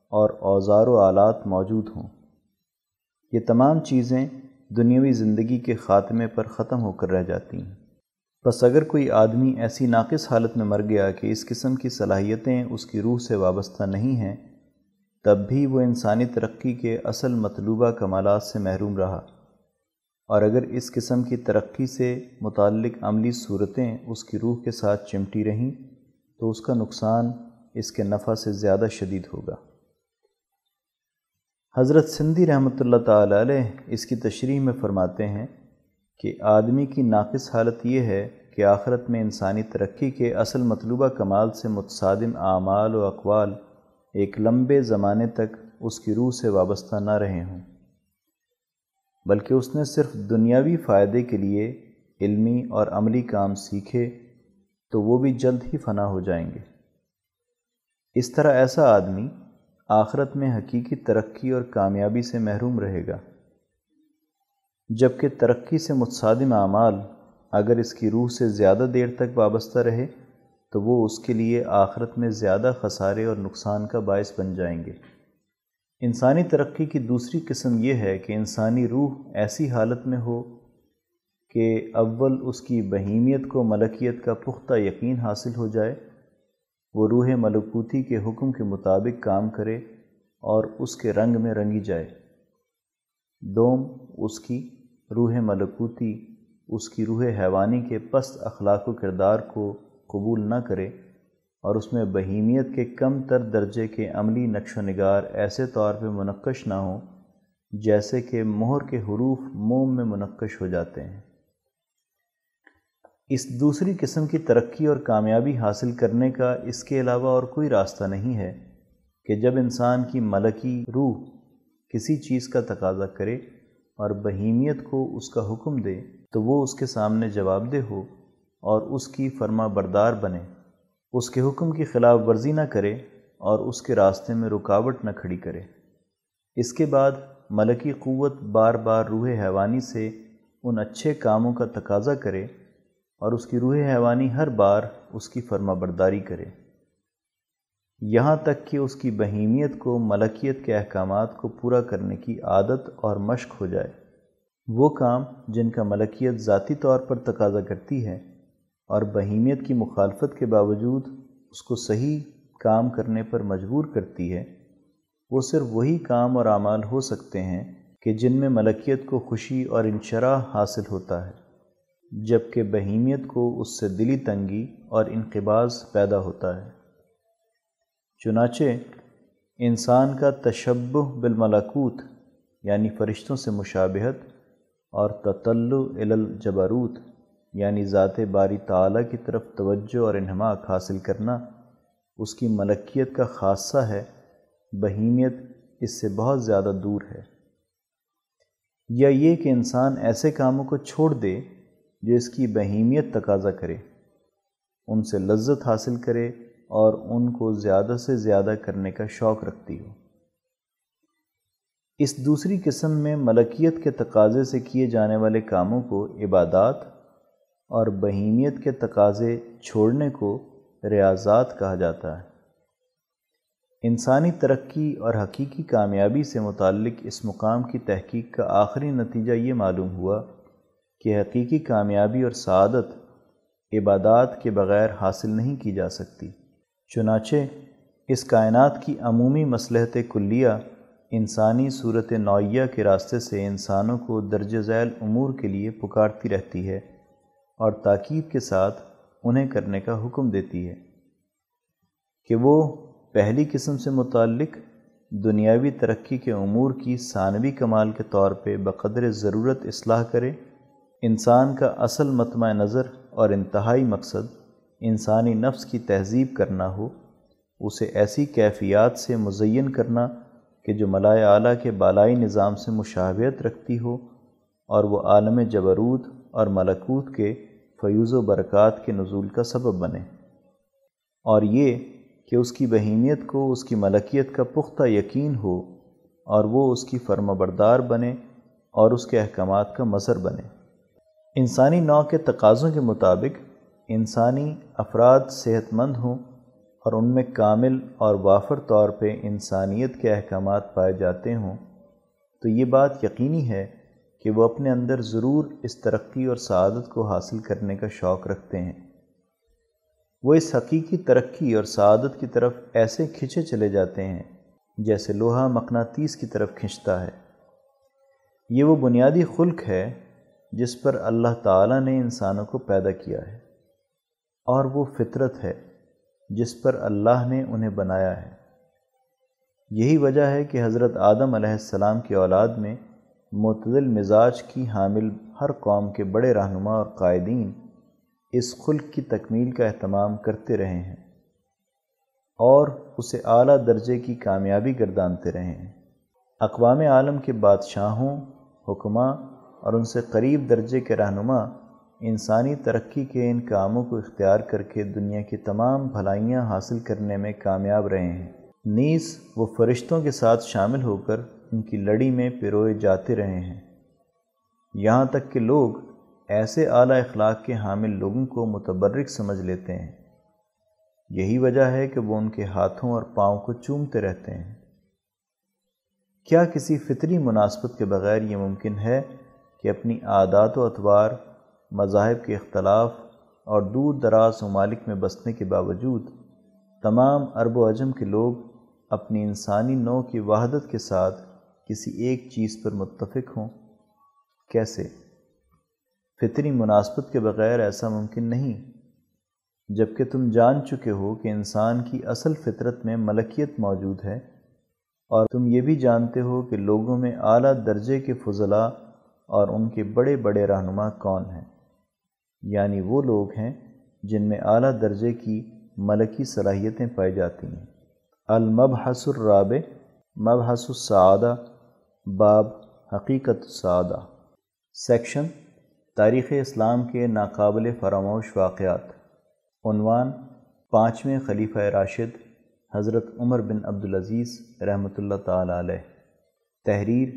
اور اوزار و آلات موجود ہوں۔ یہ تمام چیزیں دنیاوی زندگی کے خاتمے پر ختم ہو کر رہ جاتی ہیں۔ بس اگر کوئی آدمی ایسی ناقص حالت میں مر گیا کہ اس قسم کی صلاحیتیں اس کی روح سے وابستہ نہیں ہیں، تب بھی وہ انسانی ترقی کے اصل مطلوبہ کمالات سے محروم رہا۔ اور اگر اس قسم کی ترقی سے متعلق عملی صورتیں اس کی روح کے ساتھ چمٹی رہیں، تو اس کا نقصان اس کے نفع سے زیادہ شدید ہوگا۔ حضرت سندھی رحمۃ اللہ تعالی علیہ اس کی تشریح میں فرماتے ہیں کہ آدمی کی ناقص حالت یہ ہے کہ آخرت میں انسانی ترقی کے اصل مطلوبہ کمال سے متصادم اعمال و اقوال ایک لمبے زمانے تک اس کی روح سے وابستہ نہ رہے ہوں۔ بلکہ اس نے صرف دنیاوی فائدے کے لیے علمی اور عملی کام سیکھے تو وہ بھی جلد ہی فنا ہو جائیں گے۔ اس طرح ایسا آدمی آخرت میں حقیقی ترقی اور کامیابی سے محروم رہے گا۔ جبکہ ترقی سے متصادم اعمال اگر اس کی روح سے زیادہ دیر تک وابستہ رہے تو وہ اس کے لیے آخرت میں زیادہ خسارے اور نقصان کا باعث بن جائیں گے۔ انسانی ترقی کی دوسری قسم یہ ہے کہ انسانی روح ایسی حالت میں ہو کہ اول اس کی بہیمیت کو، ملکیت کا پختہ یقین حاصل ہو جائے، وہ روح ملکوتی کے حکم کے مطابق کام کرے اور اس کے رنگ میں رنگی جائے۔ دوم، اس کی روح ملکوتی، اس کی روح حیوانی کے پست اخلاق و کردار کو قبول نہ کرے۔ اور اس میں بہیمیت کے کم تر درجے کے عملی نقش و نگار ایسے طور پہ منقش نہ ہوں جیسے کہ مہر کے حروف موم میں منقش ہو جاتے ہیں۔ اس دوسری قسم کی ترقی اور کامیابی حاصل کرنے کا اس کے علاوہ اور کوئی راستہ نہیں ہے کہ جب انسان کی ملکی روح کسی چیز کا تقاضا کرے اور بہیمیت کو اس کا حکم دے تو وہ اس کے سامنے جواب دہ ہو اور اس کی فرما بردار بنے۔ اس کے حکم کی خلاف ورزی نہ کرے اور اس کے راستے میں رکاوٹ نہ کھڑی کرے۔ اس کے بعد ملکی قوت بار بار روح حیوانی سے ان اچھے کاموں کا تقاضا کرے اور اس کی روح حیوانی ہر بار اس کی فرما برداری کرے۔ یہاں تک کہ اس کی بہیمیت کو، ملکیت کے احکامات کو پورا کرنے کی عادت اور مشق ہو جائے۔ وہ کام جن کا ملکیت ذاتی طور پر تقاضا کرتی ہے اور بہیمیت کی مخالفت کے باوجود اس کو صحیح کام کرنے پر مجبور کرتی ہے، وہ صرف وہی کام اور اعمال ہو سکتے ہیں کہ جن میں ملکیت کو خوشی اور انشراح حاصل ہوتا ہے جبکہ بہیمیت کو اس سے دلی تنگی اور انقباز پیدا ہوتا ہے۔ چنانچہ، انسان کا تشبہ بالملکوت یعنی فرشتوں سے مشابہت اور تطلع الجبروت۔ یعنی ذات باری تعالیٰ کی طرف توجہ اور انہماک حاصل کرنا، اس کی ملکیت کا خاصہ ہے، بہیمیت اس سے بہت زیادہ دور ہے۔ یا یہ کہ انسان ایسے کاموں کو چھوڑ دے جو اس کی بہیمیت تقاضا کرے، ان سے لذت حاصل کرے اور ان کو زیادہ سے زیادہ کرنے کا شوق رکھتی ہو۔ اس دوسری قسم میں ملکیت کے تقاضے سے کیے جانے والے کاموں کو عبادات اور بہیمیت کے تقاضے چھوڑنے کو ریاضات کہا جاتا ہے۔ انسانی ترقی اور حقیقی کامیابی سے متعلق اس مقام کی تحقیق کا آخری نتیجہ یہ معلوم ہوا کہ حقیقی کامیابی اور سعادت عبادات کے بغیر حاصل نہیں کی جا سکتی۔ چنانچہ، اس کائنات کی عمومی مصلحت کلیہ انسانی صورت نوعیہ کے راستے سے انسانوں کو درج ذیل امور کے لیے پکارتی رہتی ہے۔ اور تاکید کے ساتھ انہیں کرنے کا حکم دیتی ہے کہ وہ پہلی قسم سے متعلق دنیاوی ترقی کے امور کی ثانوی کمال کے طور پہ بقدر ضرورت اصلاح کرے، انسان کا اصل متمع نظر اور انتہائی مقصد انسانی نفس کی تہذیب کرنا ہو، اسے ایسی کیفیات سے مزین کرنا کہ جو ملائے اعلیٰ کے بالائی نظام سے مشابہت رکھتی ہو اور وہ عالم جبروت اور ملکوت کے فیوز و برکات کے نزول کا سبب بنے۔ اور یہ کہ اس کی بہیمیت کو، اس کی ملکیت کا پختہ یقین ہو اور وہ اس کی فرم بردار بنے اور اس کے احکامات کا مظہر بنے۔ انسانی نوع کے تقاضوں کے مطابق انسانی افراد صحت مند ہوں اور ان میں کامل اور وافر طور پہ انسانیت کے احکامات پائے جاتے ہوں، تو یہ بات یقینی ہے کہ وہ اپنے اندر ضرور اس ترقی اور سعادت کو حاصل کرنے کا شوق رکھتے ہیں۔ وہ اس حقیقی ترقی اور سعادت کی طرف ایسے کھنچے چلے جاتے ہیں جیسے لوہا مقناطیس کی طرف کھنچتا ہے۔ یہ وہ بنیادی خلق ہے جس پر اللہ تعالیٰ نے انسانوں کو پیدا کیا ہے اور وہ فطرت ہے جس پر اللہ نے انہیں بنایا ہے۔ یہی وجہ ہے کہ حضرت آدم علیہ السلام کی اولاد میں معتدل مزاج کی حامل ہر قوم کے بڑے رہنما اور قائدین اس خلق کی تکمیل کا اہتمام کرتے رہے ہیں اور اسے اعلیٰ درجے کی کامیابی گردانتے رہے ہیں۔ اقوام عالم کے بادشاہوں حکماں اور ان سے قریب درجے کے رہنما انسانی ترقی کے ان کاموں کو اختیار کر کے دنیا کی تمام بھلائیاں حاصل کرنے میں کامیاب رہے ہیں۔ نیز وہ فرشتوں کے ساتھ شامل ہو کر ان کی لڑی میں پروئے جاتے رہے ہیں۔ یہاں تک کہ لوگ ایسے اعلیٰ اخلاق کے حامل لوگوں کو متبرک سمجھ لیتے ہیں۔ یہی وجہ ہے کہ وہ ان کے ہاتھوں اور پاؤں کو چومتے رہتے ہیں۔ کیا کسی فطری مناسبت کے بغیر یہ ممکن ہے کہ اپنی عادات و اطوار مذاہب کے اختلاف اور دور دراز ممالک میں بسنے کے باوجود تمام عرب و عجم کے لوگ اپنی انسانی نو کی وحدت کے ساتھ کسی ایک چیز پر متفق ہوں؟ کیسے؟ فطری مناسبت کے بغیر ایسا ممکن نہیں جبکہ تم جان چکے ہو کہ انسان کی اصل فطرت میں ملکیت موجود ہے، اور تم یہ بھی جانتے ہو کہ لوگوں میں اعلیٰ درجے کے فضلاء اور ان کے بڑے بڑے رہنما کون ہیں۔ یعنی وہ لوگ ہیں جن میں اعلیٰ درجے کی ملکی صلاحیتیں پائی جاتی ہیں۔ المبحث الرابع، مبحث السعادہ باب حقیقت السعادہ سیکشن تاریخ اسلام کے ناقابل فراموش واقعات۔ عنوان پانچویں خلیفہ راشد حضرت عمر بن عبدالعزیز رحمۃ اللہ تعالی علیہ۔ تحریر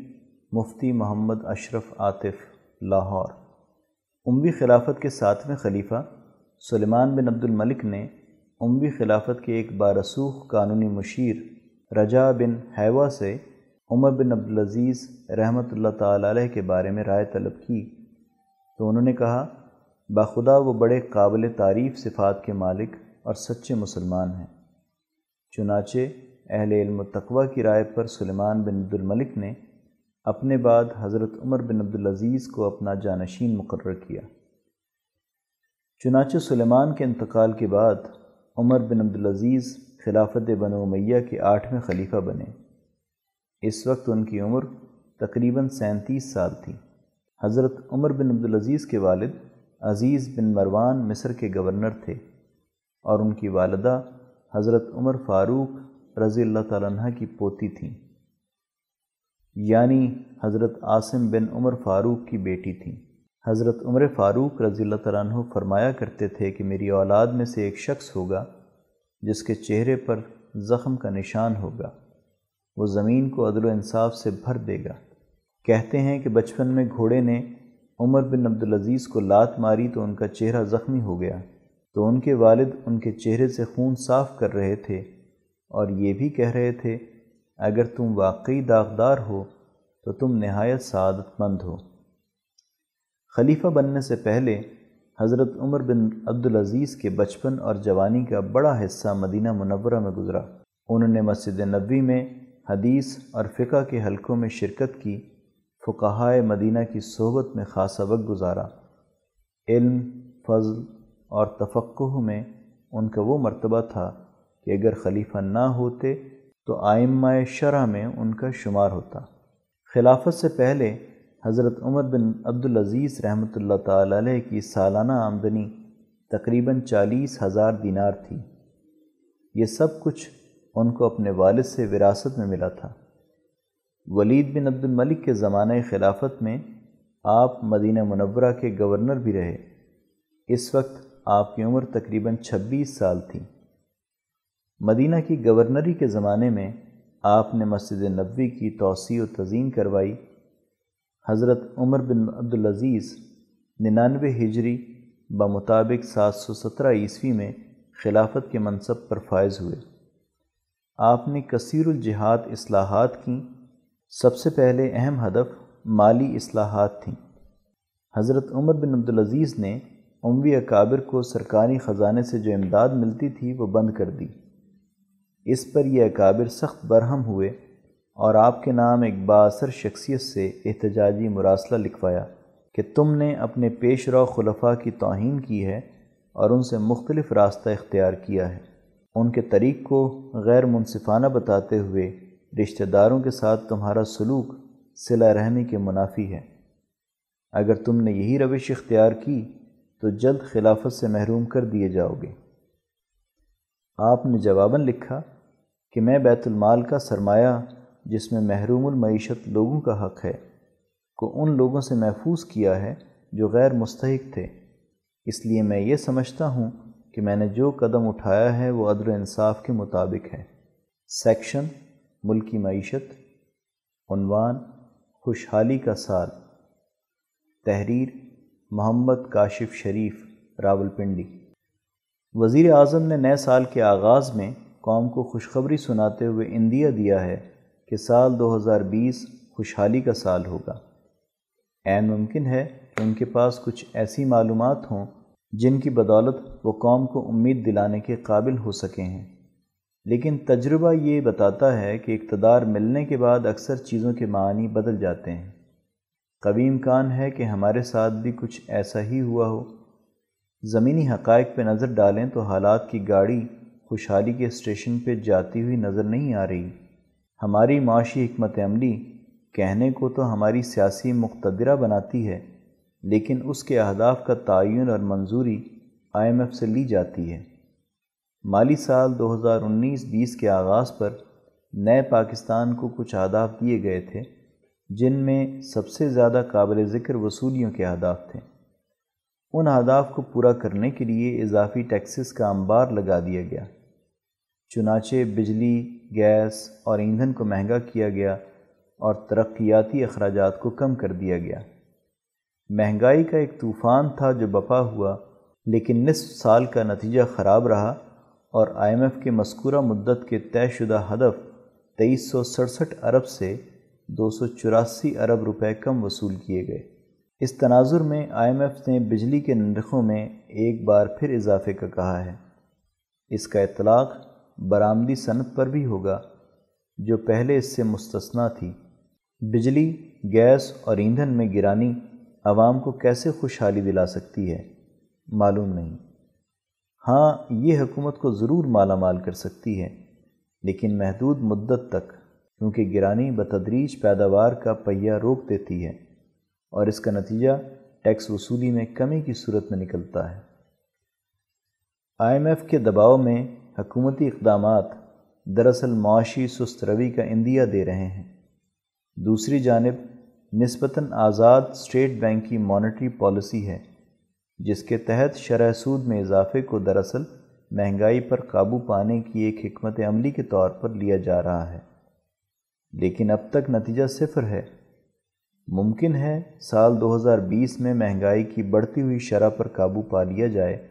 مفتی محمد اشرف عاطف، لاہور۔ اموی خلافت کے ساتویں خلیفہ سلیمان بن عبد الملک نے اموی خلافت کے ایک بارسوخ قانونی مشیر رجا بن حیوہ سے عمر بن عبدالعزیز رحمۃ اللہ تعالی علیہ کے بارے میں رائے طلب کی تو انہوں نے کہا، باخدا وہ بڑے قابل تعریف صفات کے مالک اور سچے مسلمان ہیں۔ چنانچہ اہل علم و تقوی کی رائے پر سلیمان بن عبد الملک نے اپنے بعد حضرت عمر بن عبدالعزیز کو اپنا جانشین مقرر کیا۔ چنانچہ سلیمان کے انتقال کے بعد عمر بن عبدالعزیز خلافت بن امیہ کے آٹھویں خلیفہ بنے۔ اس وقت ان کی عمر تقریباً سینتیس سال تھی۔ حضرت عمر بن عبدالعزیز کے والد عزیز بن مروان مصر کے گورنر تھے اور ان کی والدہ حضرت عمر فاروق رضی اللہ تعالیٰ عنہ کی پوتی تھیں۔ یعنی حضرت عاصم بن عمر فاروق کی بیٹی تھیں۔ حضرت عمر فاروق رضی اللہ تعالیٰ عنہ فرمایا کرتے تھے کہ میری اولاد میں سے ایک شخص ہوگا جس کے چہرے پر زخم کا نشان ہوگا۔ وہ زمین کو عدل و انصاف سے بھر دے گا۔ کہتے ہیں کہ بچپن میں گھوڑے نے عمر بن عبدالعزیز کو لات ماری تو ان کا چہرہ زخمی ہو گیا۔ تو ان کے والد ان کے چہرے سے خون صاف کر رہے تھے اور یہ بھی کہہ رہے تھے، اگر تم واقعی داغدار ہو تو تم نہایت سعادت مند ہو۔ خلیفہ بننے سے پہلے حضرت عمر بن عبدالعزیز کے بچپن اور جوانی کا بڑا حصہ مدینہ منورہ میں گزرا۔ انہوں نے مسجد نبوی میں حدیث اور فقہ کے حلقوں میں شرکت کی، فقہائے مدینہ کی صحبت میں خاصا وقت گزارا۔ علم، فضل اور تفقہ میں ان کا وہ مرتبہ تھا کہ اگر خلیفہ نہ ہوتے تو آئمہ شرح میں ان کا شمار ہوتا۔ خلافت سے پہلے حضرت عمر بن عبدالعزیز رحمۃ اللہ تعالی علیہ کی سالانہ آمدنی تقریباً چالیس ہزار دینار تھی۔ یہ سب کچھ ان کو اپنے والد سے وراثت میں ملا تھا۔ ولید بن عبد الملک کے زمانہ خلافت میں آپ مدینہ منورہ کے گورنر بھی رہے۔ اس وقت آپ کی عمر تقریباً چھبیس سال تھی۔ مدینہ کی گورنری کے زمانے میں آپ نے مسجد نبوی کی توسیع و تزئین کروائی۔ حضرت عمر بن عبدالعزیز ننانوے ہجری بمطابق سات سو سترہ عیسوی میں خلافت کے منصب پر فائز ہوئے۔ آپ نے کثیر الجہاد اصلاحات کیں سب سے پہلے اہم ہدف مالی اصلاحات تھیں۔ حضرت عمر بن عبدالعزیز نے عموی اکابر کو سرکاری خزانے سے جو امداد ملتی تھی وہ بند کر دی۔ اس پر یہ اکابر سخت برہم ہوئے اور آپ کے نام ایک باثر شخصیت سے احتجاجی مراسلہ لکھوایا کہ تم نے اپنے پیش رو خلفاء کی توہین کی ہے اور ان سے مختلف راستہ اختیار کیا ہے۔ ان کے طریق کو غیر منصفانہ بتاتے ہوئے رشتہ داروں کے ساتھ تمہارا سلوک صلہ رحمی کے منافی ہے۔ اگر تم نے یہی روش اختیار کی، تو جلد خلافت سے محروم کر دیے جاؤ گے۔ آپ نے جواباً لکھا کہ میں بیت المال کا سرمایہ، جس میں محروم المعیشت لوگوں کا حق ہے، کو ان لوگوں سے محفوظ کیا ہے جو غیر مستحق تھے۔ اس لیے میں یہ سمجھتا ہوں کہ میں نے جو قدم اٹھایا ہے وہ عدل و انصاف کے مطابق ہے۔ سیکشن ملکی معیشت، عنوان، خوشحالی کا سال۔ تحریر، محمد کاشف شریف راول پنڈی وزیر اعظم نے نئے سال کے آغاز میں قوم کو خوشخبری سناتے ہوئے اندیا دیا ہے کہ سال دو ہزار بیس خوشحالی کا سال ہوگا۔ عین ممکن ہے کہ ان کے پاس کچھ ایسی معلومات ہوں جن کی بدولت وہ قوم کو امید دلانے کے قابل ہو سکے ہیں۔ لیکن تجربہ یہ بتاتا ہے کہ اقتدار ملنے کے بعد اکثر چیزوں کے معنی بدل جاتے ہیں۔ قوی امکان ہے کہ ہمارے ساتھ بھی کچھ ایسا ہی ہوا ہو۔ زمینی حقائق پہ نظر ڈالیں تو حالات کی گاڑی خوشحالی کے اسٹیشن پہ جاتی ہوئی نظر نہیں آ رہی۔ ہماری معاشی حکمت عملی کہنے کو تو ہماری سیاسی مقتدرہ بناتی ہے۔ لیکن اس کے اہداف کا تعین اور منظوری آئی ایم ایف سے لی جاتی ہے۔ مالی سال دو ہزار انیس بیس کے آغاز پر نئے پاکستان کو کچھ اہداف دیے گئے تھے، جن میں سب سے زیادہ قابل ذکر وصولیوں کے اہداف تھے۔ ان اہداف کو پورا کرنے کے لیے اضافی ٹیکسز کا انبار لگا دیا گیا۔ چنانچہ بجلی، گیس اور ایندھن کو مہنگا کیا گیا اور ترقیاتی اخراجات کو کم کر دیا گیا۔ مہنگائی کا ایک طوفان تھا جو بپا ہوا، لیکن نصف سال کا نتیجہ خراب رہا اور آئی ایم ایف کے مذکورہ مدت کے طے شدہ ہدف تیئیس سو سڑسٹھ ارب سے دو سو چوراسی ارب روپے کم وصول کیے گئے۔ اس تناظر میں آئی ایم ایف نے بجلی کے نرخوں میں ایک بار پھر اضافے کا کہا ہے۔ اس کا اطلاق برآمدی صنعت پر بھی ہوگا، جو پہلے اس سے مستثنا تھی۔ بجلی، گیس اور ایندھن میں گرانی عوام کو کیسے خوشحالی دلا سکتی ہے؟ معلوم نہیں۔ ہاں یہ حکومت کو ضرور مالا مال کر سکتی ہے، لیکن محدود مدت تک، کیونکہ گرانی بتدریج پیداوار کا پہیہ روک دیتی ہے، اور اس کا نتیجہ ٹیکس وصولی میں کمی کی صورت میں نکلتا ہے۔ آئی ایم ایف کے دباؤ میں حکومتی اقدامات دراصل معاشی سست روی کا اندیا دے رہے ہیں۔ دوسری جانب نسبتاً آزاد اسٹیٹ بینک کی مانیٹری پالیسی ہے، جس کے تحت شرح سود میں اضافے کو دراصل مہنگائی پر قابو پانے کی ایک حکمت عملی کے طور پر لیا جا رہا ہے۔ لیکن اب تک نتیجہ صفر ہے۔ ممکن ہے سال دو ہزار بیس میں مہنگائی کی بڑھتی ہوئی شرح پر قابو پا لیا جائے،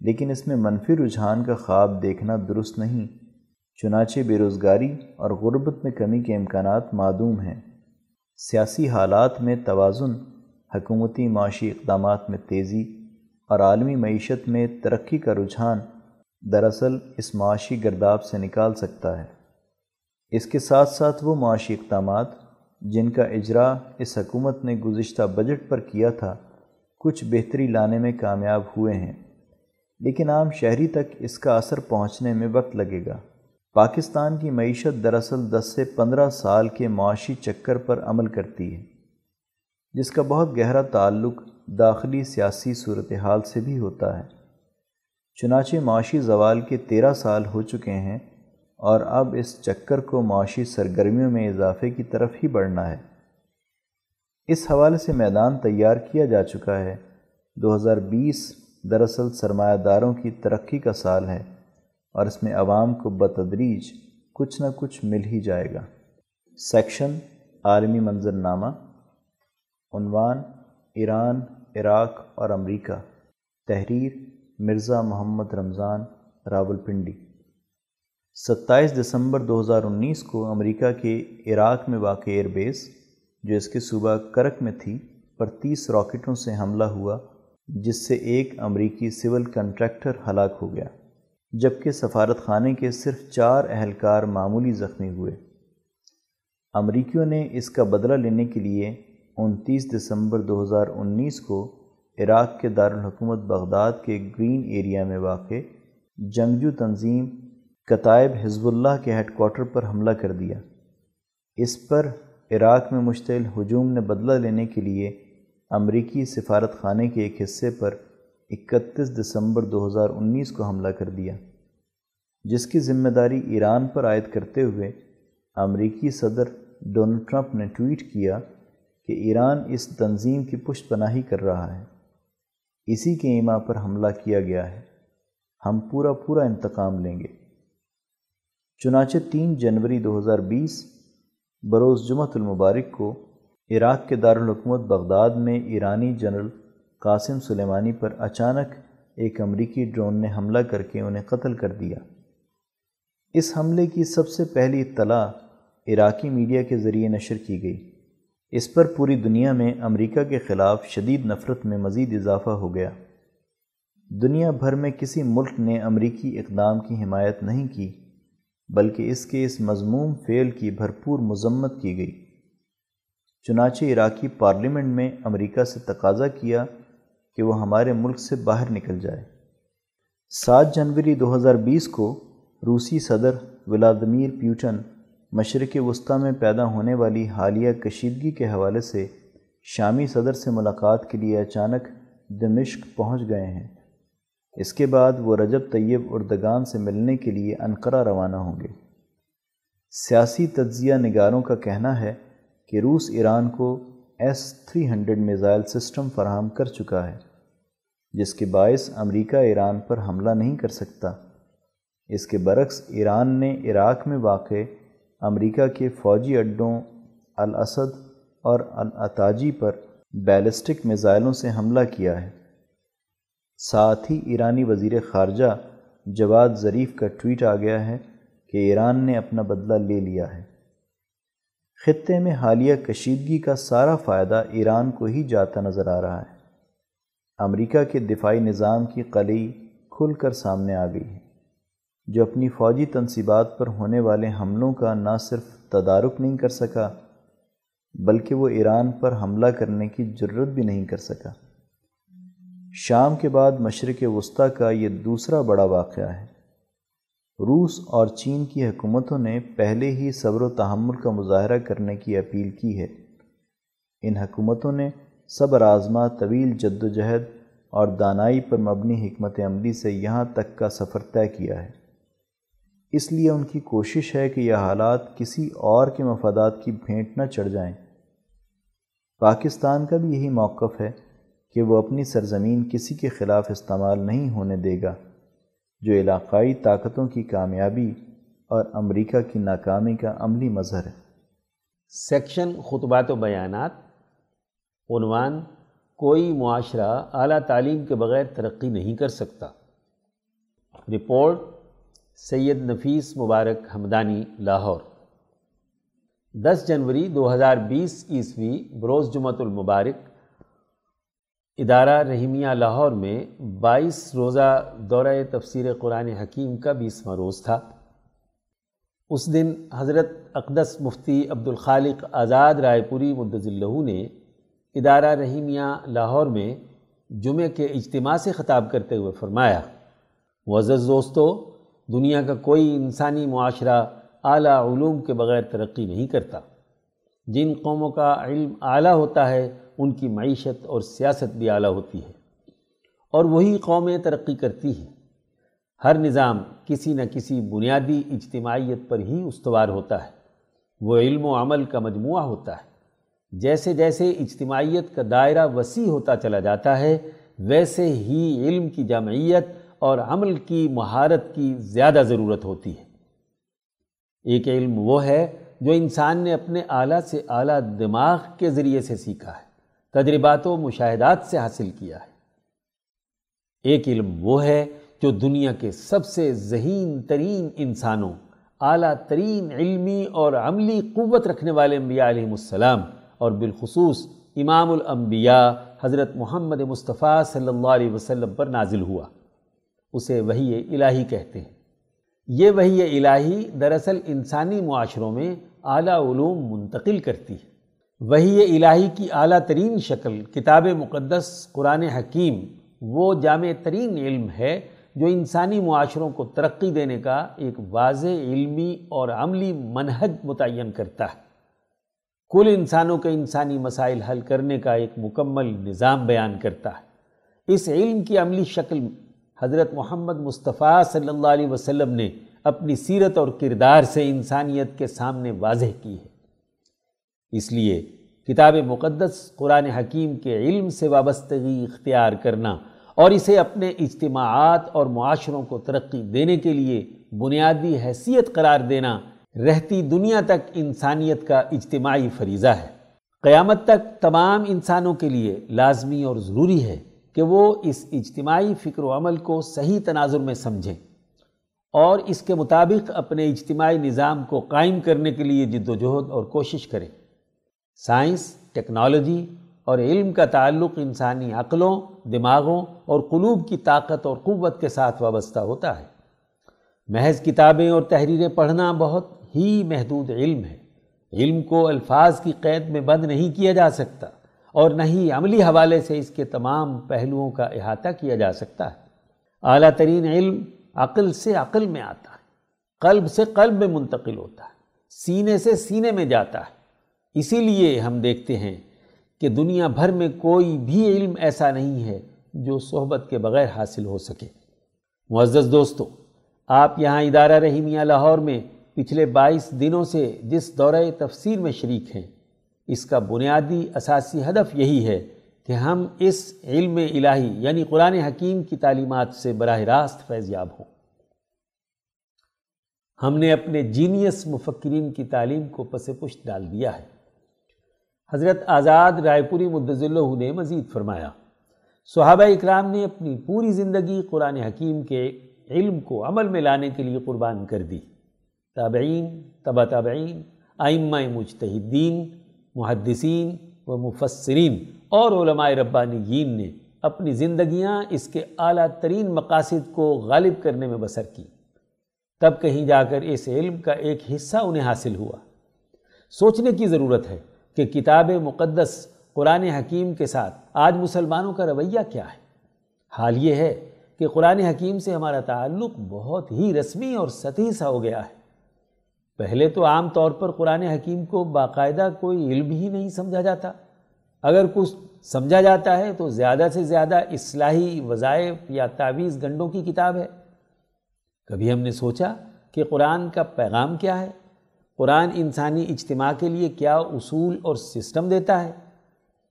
لیکن اس میں منفی رجحان کا خواب دیکھنا درست نہیں، چنانچہ بے روزگاری اور غربت میں کمی کے امکانات معدوم ہیں۔ سیاسی حالات میں توازن حکومتی معاشی اقدامات میں تیزی اور عالمی معیشت میں ترقی کا رجحان دراصل اس معاشی گرداب سے نکال سکتا ہے۔ اس کے ساتھ ساتھ وہ معاشی اقدامات جن کا اجرا اس حکومت نے گزشتہ بجٹ پر کیا تھا، کچھ بہتری لانے میں کامیاب ہوئے ہیں، لیکن عام شہری تک اس کا اثر پہنچنے میں وقت لگے گا۔ پاکستان کی معیشت دراصل دس سے پندرہ سال کے معاشی چکر پر عمل کرتی ہے، جس کا بہت گہرا تعلق داخلی سیاسی صورتحال سے بھی ہوتا ہے۔ چنانچہ معاشی زوال کے تیرہ سال ہو چکے ہیں اور اب اس چکر کو معاشی سرگرمیوں میں اضافے کی طرف ہی بڑھنا ہے۔ اس حوالے سے میدان تیار کیا جا چکا ہے۔ دو ہزار بیس دراصل سرمایہ داروں کی ترقی کا سال ہے۔ اور اس میں عوام کو بتدریج کچھ نہ کچھ مل ہی جائے گا۔ سیکشن، عالمی منظر نامہ عنوان، ایران، عراق اور امریکہ۔ تحریر، مرزا محمد رمضان راول پنڈی ستائیس دسمبر دو ہزار انیس کو امریکہ کے عراق میں واقع ایئر بیس، جو اس کے صوبہ کرک میں تھی، پر تیس راکٹوں سے حملہ ہوا، جس سے ایک امریکی سول کنٹریکٹر ہلاک ہو گیا۔ جبکہ سفارت خانے کے صرف چار اہلکار معمولی زخمی ہوئے۔ امریکیوں نے اس کا بدلہ لینے کے لیے انتیس دسمبر دو ہزار انیس کو عراق کے دارالحکومت بغداد کے گرین ایریا میں واقع جنگجو تنظیم کتائب حزب اللہ کے ہیڈ کوارٹر پر حملہ کر دیا۔ اس پر عراق میں مشتعل ہجوم نے بدلہ لینے کے لیے امریکی سفارت خانے کے ایک حصے پر اکتیس دسمبر دو ہزار انیس کو حملہ کر دیا، جس کی ذمہ داری ایران پر عائد کرتے ہوئے امریکی صدر ڈونلڈ ٹرمپ نے ٹویٹ کیا کہ ایران اس تنظیم کی پشت پناہی کر رہا ہے۔ اسی کے ایما پر حملہ کیا گیا ہے۔ ہم پورا پورا انتقام لیں گے۔ چنانچہ تین جنوری دو ہزار بیس، بروز جمعۃ المبارک کو عراق کے دارالحکومت بغداد میں ایرانی جنرل قاسم سلیمانی پر اچانک ایک امریکی ڈرون نے حملہ کر کے انہیں قتل کر دیا۔ اس حملے کی سب سے پہلی اطلاع عراقی میڈیا کے ذریعے نشر کی گئی۔ اس پر پوری دنیا میں امریکہ کے خلاف شدید نفرت میں مزید اضافہ ہو گیا۔ دنیا بھر میں کسی ملک نے امریکی اقدام کی حمایت نہیں کی، بلکہ اس کے اس مضموم فعل کی بھرپور مذمت کی گئی۔ چنانچہ عراقی پارلیمنٹ میں امریکہ سے تقاضا کیا کہ وہ ہمارے ملک سے باہر نکل جائے۔ سات جنوری دو ہزار بیس کو روسی صدر ولادمیر پیوٹن مشرق وسطی میں پیدا ہونے والی حالیہ کشیدگی کے حوالے سے شامی صدر سے ملاقات کے لیے اچانک دمشق پہنچ گئے ہیں۔ اس کے بعد وہ رجب طیب اردگان سے ملنے کے لیے انقرہ روانہ ہوں گے۔ سیاسی تجزیہ نگاروں کا کہنا ہے کہ روس ایران کو S three hundred missile system فراہم کر چکا ہے، جس کے باعث امریکہ ایران پر حملہ نہیں کر سکتا۔ اس کے برعکس، ایران نے عراق میں واقع امریکہ کے فوجی اڈوں، الاسد اور الاتاجی پر بیلسٹک میزائلوں سے حملہ کیا ہے۔ ساتھ ہی ایرانی وزیر خارجہ جواد ظریف کا ٹویٹ آ گیا ہے کہ ایران نے اپنا بدلہ لے لیا ہے۔ خطے میں حالیہ کشیدگی کا سارا فائدہ ایران کو ہی جاتا نظر آ رہا ہے۔ امریکہ کے دفاعی نظام کی قلعی کھل کر سامنے آ گئی ہے، جو اپنی فوجی تنصیبات پر ہونے والے حملوں کا نہ صرف تدارک نہیں کر سکا، بلکہ وہ ایران پر حملہ کرنے کی جرت بھی نہیں کر سکا۔ شام کے بعد مشرق وسطی کا یہ دوسرا بڑا واقعہ ہے۔ روس اور چین کی حکومتوں نے پہلے ہی صبر و تحمل کا مظاہرہ کرنے کی اپیل کی ہے۔ ان حکومتوں نے صبر آزما، طویل جد و جہد اور دانائی پر مبنی حکمت عملی سے یہاں تک کا سفر طے کیا ہے۔ اس لیے ان کی کوشش ہے کہ یہ حالات کسی اور کے مفادات کی بھینٹ نہ چڑھ جائیں۔ پاکستان کا بھی یہی موقف ہے کہ وہ اپنی سرزمین کسی کے خلاف استعمال نہیں ہونے دے گا۔ جو علاقائی طاقتوں کی کامیابی اور امریکہ کی ناکامی کا عملی مظہر ہے۔ سیکشن خطبات و بیانات، عنوان، کوئی معاشرہ اعلیٰ تعلیم کے بغیر ترقی نہیں کر سکتا۔ رپورٹ، سید نفیس مبارک حمدانی لاہور۔ دس جنوری دو ہزار بیس عیسوی، بروز جمعۃ المبارک ادارہ رحیمیہ لاہور میں بائیس روزہ دورہ تفسیر قرآن حکیم کا بیسواں روز تھا۔ اس دن حضرت اقدس مفتی عبد الخالق آزاد رائے پوری مدض اللہ نے ادارہ رحیمیہ لاہور میں جمعہ کے اجتماع سے خطاب کرتے ہوئے فرمایا وزز دوستو، دنیا کا کوئی انسانی معاشرہ اعلیٰ علوم کے بغیر ترقی نہیں کرتا۔ جن قوموں کا علم اعلیٰ ہوتا ہے ان کی معیشت اور سیاست بھی اعلیٰ ہوتی ہے اور وہی قومیں ترقی کرتی ہیں۔ ہر نظام کسی نہ کسی بنیادی اجتماعیت پر ہی استوار ہوتا ہے۔ وہ علم و عمل کا مجموعہ ہوتا ہے۔ جیسے جیسے اجتماعیت کا دائرہ وسیع ہوتا چلا جاتا ہے، ویسے ہی علم کی جامعیت اور عمل کی مہارت کی زیادہ ضرورت ہوتی ہے۔ ایک علم وہ ہے جو انسان نے اپنے اعلیٰ سے اعلیٰ دماغ کے ذریعے سے سیکھا ہے۔ تجربات و مشاہدات سے حاصل کیا ہے۔ ایک علم وہ ہے جو دنیا کے سب سے ذہین ترین انسانوں، اعلیٰ ترین علمی اور عملی قوت رکھنے والے انبیاء علیہ السلام اور بالخصوص امام الانبیاء حضرت محمد مصطفیٰ صلی اللہ علیہ وسلم پر نازل ہوا۔ اسے وہی الہی کہتے ہیں۔ یہ وہی الہی دراصل انسانی معاشروں میں اعلیٰ علوم منتقل کرتی ہے۔ وہی الہی کی اعلیٰ ترین شکل، کتاب مقدس، قرآن حکیم، وہ جامع ترین علم ہے جو انسانی معاشروں کو ترقی دینے کا ایک واضح علمی اور عملی منہج متعین کرتا ہے۔ کل انسانوں کے انسانی مسائل حل کرنے کا ایک مکمل نظام بیان کرتا ہے۔ اس علم کی عملی شکل حضرت محمد مصطفیٰ صلی اللہ علیہ وسلم نے اپنی سیرت اور کردار سے انسانیت کے سامنے واضح کی ہے۔ اس لیے کتاب مقدس قرآن حکیم کے علم سے وابستگی اختیار کرنا اور اسے اپنے اجتماعات اور معاشروں کو ترقی دینے کے لیے بنیادی حیثیت قرار دینا رہتی دنیا تک انسانیت کا اجتماعی فریضہ ہے۔ قیامت تک تمام انسانوں کے لیے لازمی اور ضروری ہے کہ وہ اس اجتماعی فکر و عمل کو صحیح تناظر میں سمجھیں اور اس کے مطابق اپنے اجتماعی نظام کو قائم کرنے کے لیے جد و جہد اور کوشش کریں۔ سائنس، ٹیکنالوجی اور علم کا تعلق انسانی عقلوں، دماغوں اور قلوب کی طاقت اور قوت کے ساتھ وابستہ ہوتا ہے۔ محض کتابیں اور تحریریں پڑھنا بہت ہی محدود علم ہے۔ علم کو الفاظ کی قید میں بند نہیں کیا جا سکتا اور نہ ہی عملی حوالے سے اس کے تمام پہلوؤں کا احاطہ کیا جا سکتا ہے۔ اعلیٰ ترین علم عقل سے عقل میں آتا ہے، قلب سے قلب میں منتقل ہوتا ہے، سینے سے سینے میں جاتا ہے۔ اسی لیے ہم دیکھتے ہیں کہ دنیا بھر میں کوئی بھی علم ایسا نہیں ہے جو صحبت کے بغیر حاصل ہو سکے۔ معزز دوستو، آپ یہاں ادارہ رحیمیہ لاہور میں پچھلے بائیس دنوں سے جس دورہ تفسیر میں شریک ہیں، اس کا بنیادی اساسی ہدف یہی ہے کہ ہم اس علم الہی یعنی قرآن حکیم کی تعلیمات سے براہ راست فیضیاب ہوں۔ ہم نے اپنے جینیس مفکرین کی تعلیم کو پس پشت ڈال دیا ہے۔ حضرت آزاد رائے پوری مدض اللہ نے مزید فرمایا، صحابہ اکرام نے اپنی پوری زندگی قرآن حکیم کے علم کو عمل میں لانے کے لیے قربان کر دی۔ تابعین، تبا تابعین آئمہ مجتہدین، محدثین و مفسرین اور علماء ربانیین نے اپنی زندگیاں اس کے اعلیٰ ترین مقاصد کو غالب کرنے میں بسر کی۔ تب کہیں جا کر اس علم کا ایک حصہ انہیں حاصل ہوا۔ سوچنے کی ضرورت ہے کہ کتاب مقدس قرآن حکیم کے ساتھ آج مسلمانوں کا رویہ کیا ہے؟ حال یہ ہے کہ قرآن حکیم سے ہمارا تعلق بہت ہی رسمی اور سطحی سا ہو گیا ہے۔ پہلے تو عام طور پر قرآن حکیم کو باقاعدہ کوئی علم ہی نہیں سمجھا جاتا۔ اگر کچھ سمجھا جاتا ہے تو زیادہ سے زیادہ اصلاحی وظائف یا تعویز گنڈوں کی کتاب ہے۔ کبھی ہم نے سوچا کہ قرآن کا پیغام کیا ہے؟ قرآن انسانی اجتماع کے لیے کیا اصول اور سسٹم دیتا ہے؟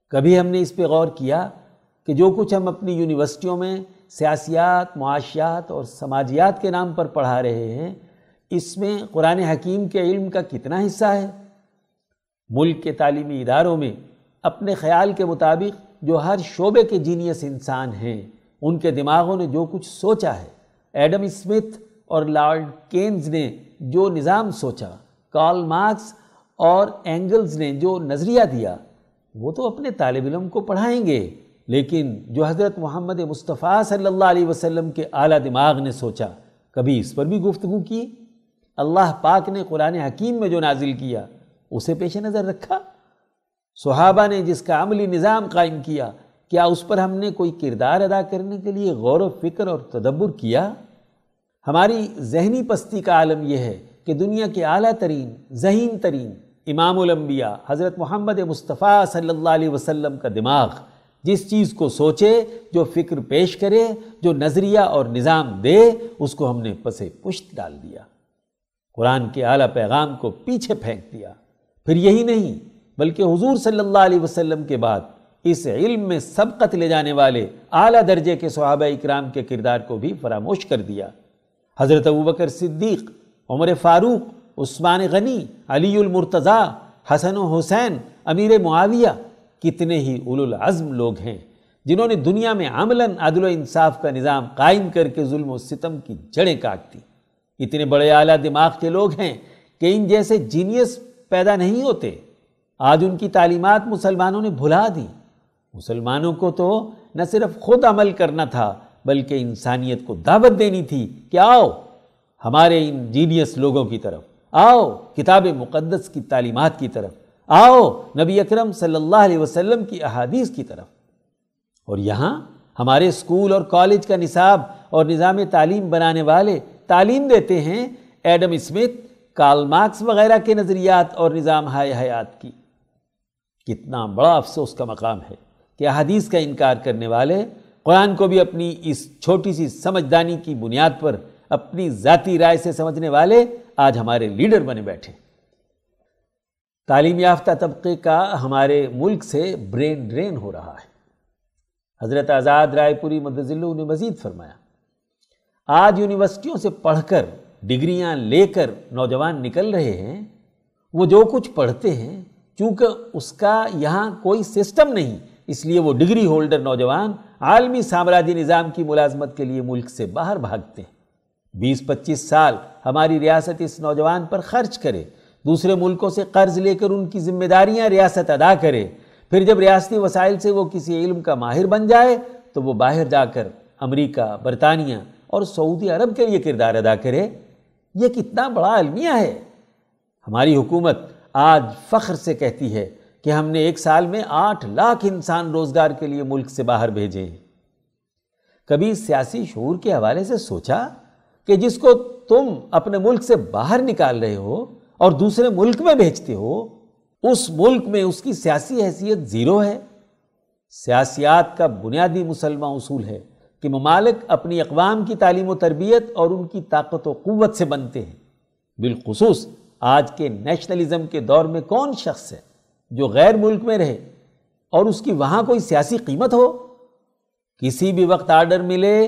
کبھی ہم نے اس پہ غور کیا کہ جو کچھ ہم اپنی یونیورسٹیوں میں سیاسیات، معاشیات اور سماجیات کے نام پر پڑھا رہے ہیں، اس میں قرآن حکیم کے علم کا کتنا حصہ ہے؟ ملک کے تعلیمی اداروں میں اپنے خیال کے مطابق جو ہر شعبے کے جینیس انسان ہیں، ان کے دماغوں نے جو کچھ سوچا ہے۔ ایڈم اسمتھ اور لارڈ کینز نے جو نظام سوچا۔ کارل مارکس اور اینگلز نے جو نظریہ دیا، وہ تو اپنے طالب علم کو پڑھائیں گے۔ لیکن جو حضرت محمد مصطفیٰ صلی اللہ علیہ وسلم کے اعلیٰ دماغ نے سوچا، کبھی اس پر بھی گفتگو کی؟ اللہ پاک نے قرآن حکیم میں جو نازل کیا، اسے پیش نظر رکھا؟ صحابہ نے جس کا عملی نظام قائم کیا کیا اس پر ہم نے کوئی کردار ادا کرنے کے لیے غور و فکر اور تدبر کیا؟ ہماری ذہنی پستی کا عالم یہ ہے کہ دنیا کے اعلیٰ ترین، ذہین ترین امام الانبیاء حضرت محمد مصطفیٰ صلی اللہ علیہ وسلم کا دماغ جس چیز کو سوچے، جو فکر پیش کرے، جو نظریہ اور نظام دے، اس کو ہم نے پسے پشت ڈال دیا۔ قرآن کے اعلیٰ پیغام کو پیچھے پھینک دیا۔ پھر یہی نہیں، بلکہ حضور صلی اللہ علیہ وسلم کے بعد اس علم میں سبقت لے جانے والے اعلیٰ درجے کے صحابہ اکرام کے کردار کو بھی فراموش کر دیا۔ حضرت ابوبکر صدیق عمر فاروق، عثمان غنی، علی المرتضیٰ، حسن و حسین، امیر معاویہ، کتنے ہی اول العزم لوگ ہیں جنہوں نے دنیا میں عملاً عدل و انصاف کا نظام قائم کر کے ظلم و ستم کی جڑیں کاٹ دی اتنے بڑے اعلیٰ دماغ کے لوگ ہیں کہ ان جیسے جینیس پیدا نہیں ہوتے۔ آج ان کی تعلیمات مسلمانوں نے بھلا دی مسلمانوں کو تو نہ صرف خود عمل کرنا تھا، بلکہ انسانیت کو دعوت دینی تھی کہ آؤ ہمارے ان جینیس لوگوں کی طرف۔ آؤ، کتاب مقدس کی تعلیمات کی طرف۔ آؤ، نبی اکرم صلی اللہ علیہ وسلم کی احادیث کی طرف۔ اور یہاں ہمارے اسکول اور کالج کا نصاب اور نظام تعلیم بنانے والے تعلیم دیتے ہیں ایڈم اسمتھ، کارل مارکس وغیرہ کے نظریات اور نظام ہائے حیات کی۔ کتنا بڑا افسوس کا مقام ہے کہ احادیث کا انکار کرنے والے قرآن کو بھی اپنی اس چھوٹی سی سمجھدانی کی بنیاد پر اپنی ذاتی رائے سے سمجھنے والے آج ہمارے لیڈر بنے بیٹھے۔ تعلیم یافتہ طبقے کا ہمارے ملک سے برین ڈرین ہو رہا ہے۔ حضرت آزاد رائے پوری مدزلو نے مزید فرمایا۔ آج یونیورسٹیوں سے پڑھ کر ڈگریاں لے کر نوجوان نکل رہے ہیں، وہ جو کچھ پڑھتے ہیں، چونکہ اس کا یہاں کوئی سسٹم نہیں، اس لیے وہ ڈگری ہولڈر نوجوان عالمی سامراجی نظام کی ملازمت کے لیے ملک سے باہر بھاگتے ہیں۔ بیس پچیس سال ہماری ریاست اس نوجوان پر خرچ کرے، دوسرے ملکوں سے قرض لے کر ان کی ذمہ داریاں ریاست ادا کرے، پھر جب ریاستی وسائل سے وہ کسی علم کا ماہر بن جائے، تو وہ باہر جا کر امریکہ، برطانیہ اور سعودی عرب کے لیے کردار ادا کرے۔ یہ کتنا بڑا المیہ ہے۔ ہماری حکومت آج فخر سے کہتی ہے کہ ہم نے ایک سال میں آٹھ لاکھ انسان روزگار کے لیے ملک سے باہر بھیجے۔ ہیں کبھی سیاسی شعور کے حوالے سے سوچا؟ کہ جس کو تم اپنے ملک سے باہر نکال رہے ہو اور دوسرے ملک میں بھیجتے ہو، اس ملک میں اس کی سیاسی حیثیت زیرو ہے۔ سیاسیات کا بنیادی مسلمہ اصول ہے کہ ممالک اپنی اقوام کی تعلیم و تربیت اور ان کی طاقت و قوت سے بنتے ہیں۔ بالخصوص آج کے نیشنلزم کے دور میں کون شخص ہے جو غیر ملک میں رہے اور اس کی وہاں کوئی سیاسی قیمت ہو؟ کسی بھی وقت آرڈر ملے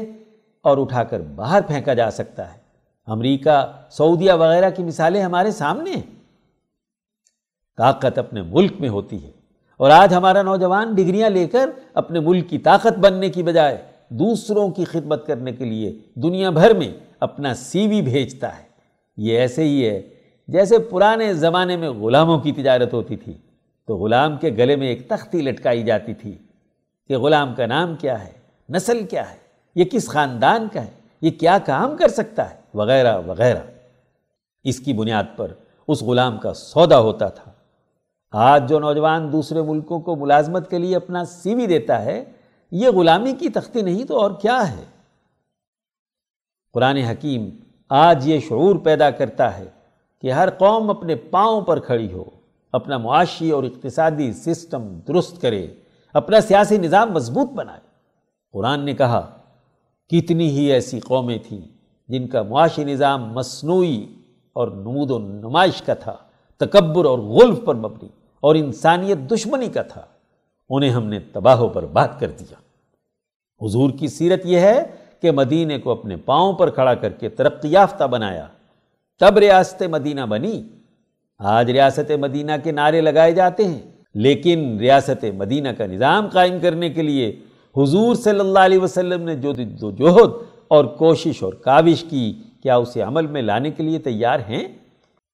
اور اٹھا کر باہر پھینکا جا سکتا ہے۔ امریکہ، سعودیہ وغیرہ کی مثالیں ہمارے سامنے ہیں۔ طاقت اپنے ملک میں ہوتی ہے۔ اور آج ہمارا نوجوان ڈگریاں لے کر اپنے ملک کی طاقت بننے کی بجائے دوسروں کی خدمت کرنے کے لیے دنیا بھر میں اپنا سی وی بھیجتا ہے۔ یہ ایسے ہی ہے جیسے پرانے زمانے میں غلاموں کی تجارت ہوتی تھی۔ تو غلام کے گلے میں ایک تختی لٹکائی جاتی تھی کہ غلام کا نام کیا ہے، نسل کیا ہے۔ یہ کس خاندان کا ہے؟ یہ کیا کام کر سکتا ہے؟ وغیرہ وغیرہ۔ اس کی بنیاد پر اس غلام کا سودا ہوتا تھا۔ آج جو نوجوان دوسرے ملکوں کو ملازمت کے لیے اپنا سی وی دیتا ہے، یہ غلامی کی تختی نہیں تو اور کیا ہے؟ قرآن حکیم آج یہ شعور پیدا کرتا ہے کہ ہر قوم اپنے پاؤں پر کھڑی ہو، اپنا معاشی اور اقتصادی سسٹم درست کرے، اپنا سیاسی نظام مضبوط بنائے۔ قرآن نے کہا کتنی ہی ایسی قومیں تھیں جن کا معاشی نظام مصنوعی اور نمود و نمائش کا تھا، تکبر اور غلف پر مبنی اور انسانیت دشمنی کا تھا، انہیں ہم نے تباہ و برباد کر دیا۔ حضور کی سیرت یہ ہے کہ مدینے کو اپنے پاؤں پر کھڑا کر کے ترقی یافتہ بنایا۔ تب ریاست مدینہ بنی۔ آج ریاست مدینہ کے نعرے لگائے جاتے ہیں، لیکن ریاست مدینہ کا نظام قائم کرنے کے لیے حضور صلی اللہ علیہ وسلم نے جو جوہد اور کوشش اور کاوش کی، کیا اسے عمل میں لانے کے لیے تیار ہیں؟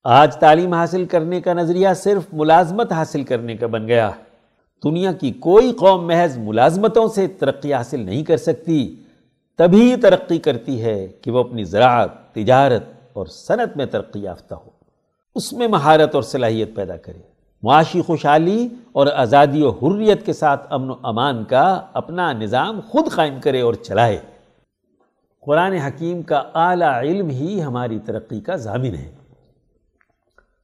آج تعلیم حاصل کرنے کا نظریہ صرف ملازمت حاصل کرنے کا بن گیا۔ دنیا کی کوئی قوم محض ملازمتوں سے ترقی حاصل نہیں کر سکتی۔ تبھی ترقی کرتی ہے کہ وہ اپنی زراعت، تجارت اور صنعت میں ترقی یافتہ ہو۔ اس میں مہارت اور صلاحیت پیدا کرے۔ معاشی خوشحالی اور آزادی و حریت کے ساتھ امن و امان کا اپنا نظام خود قائم کرے اور چلائے۔ قرآن حکیم کا اعلیٰ علم ہی ہماری ترقی کا ضامن ہے۔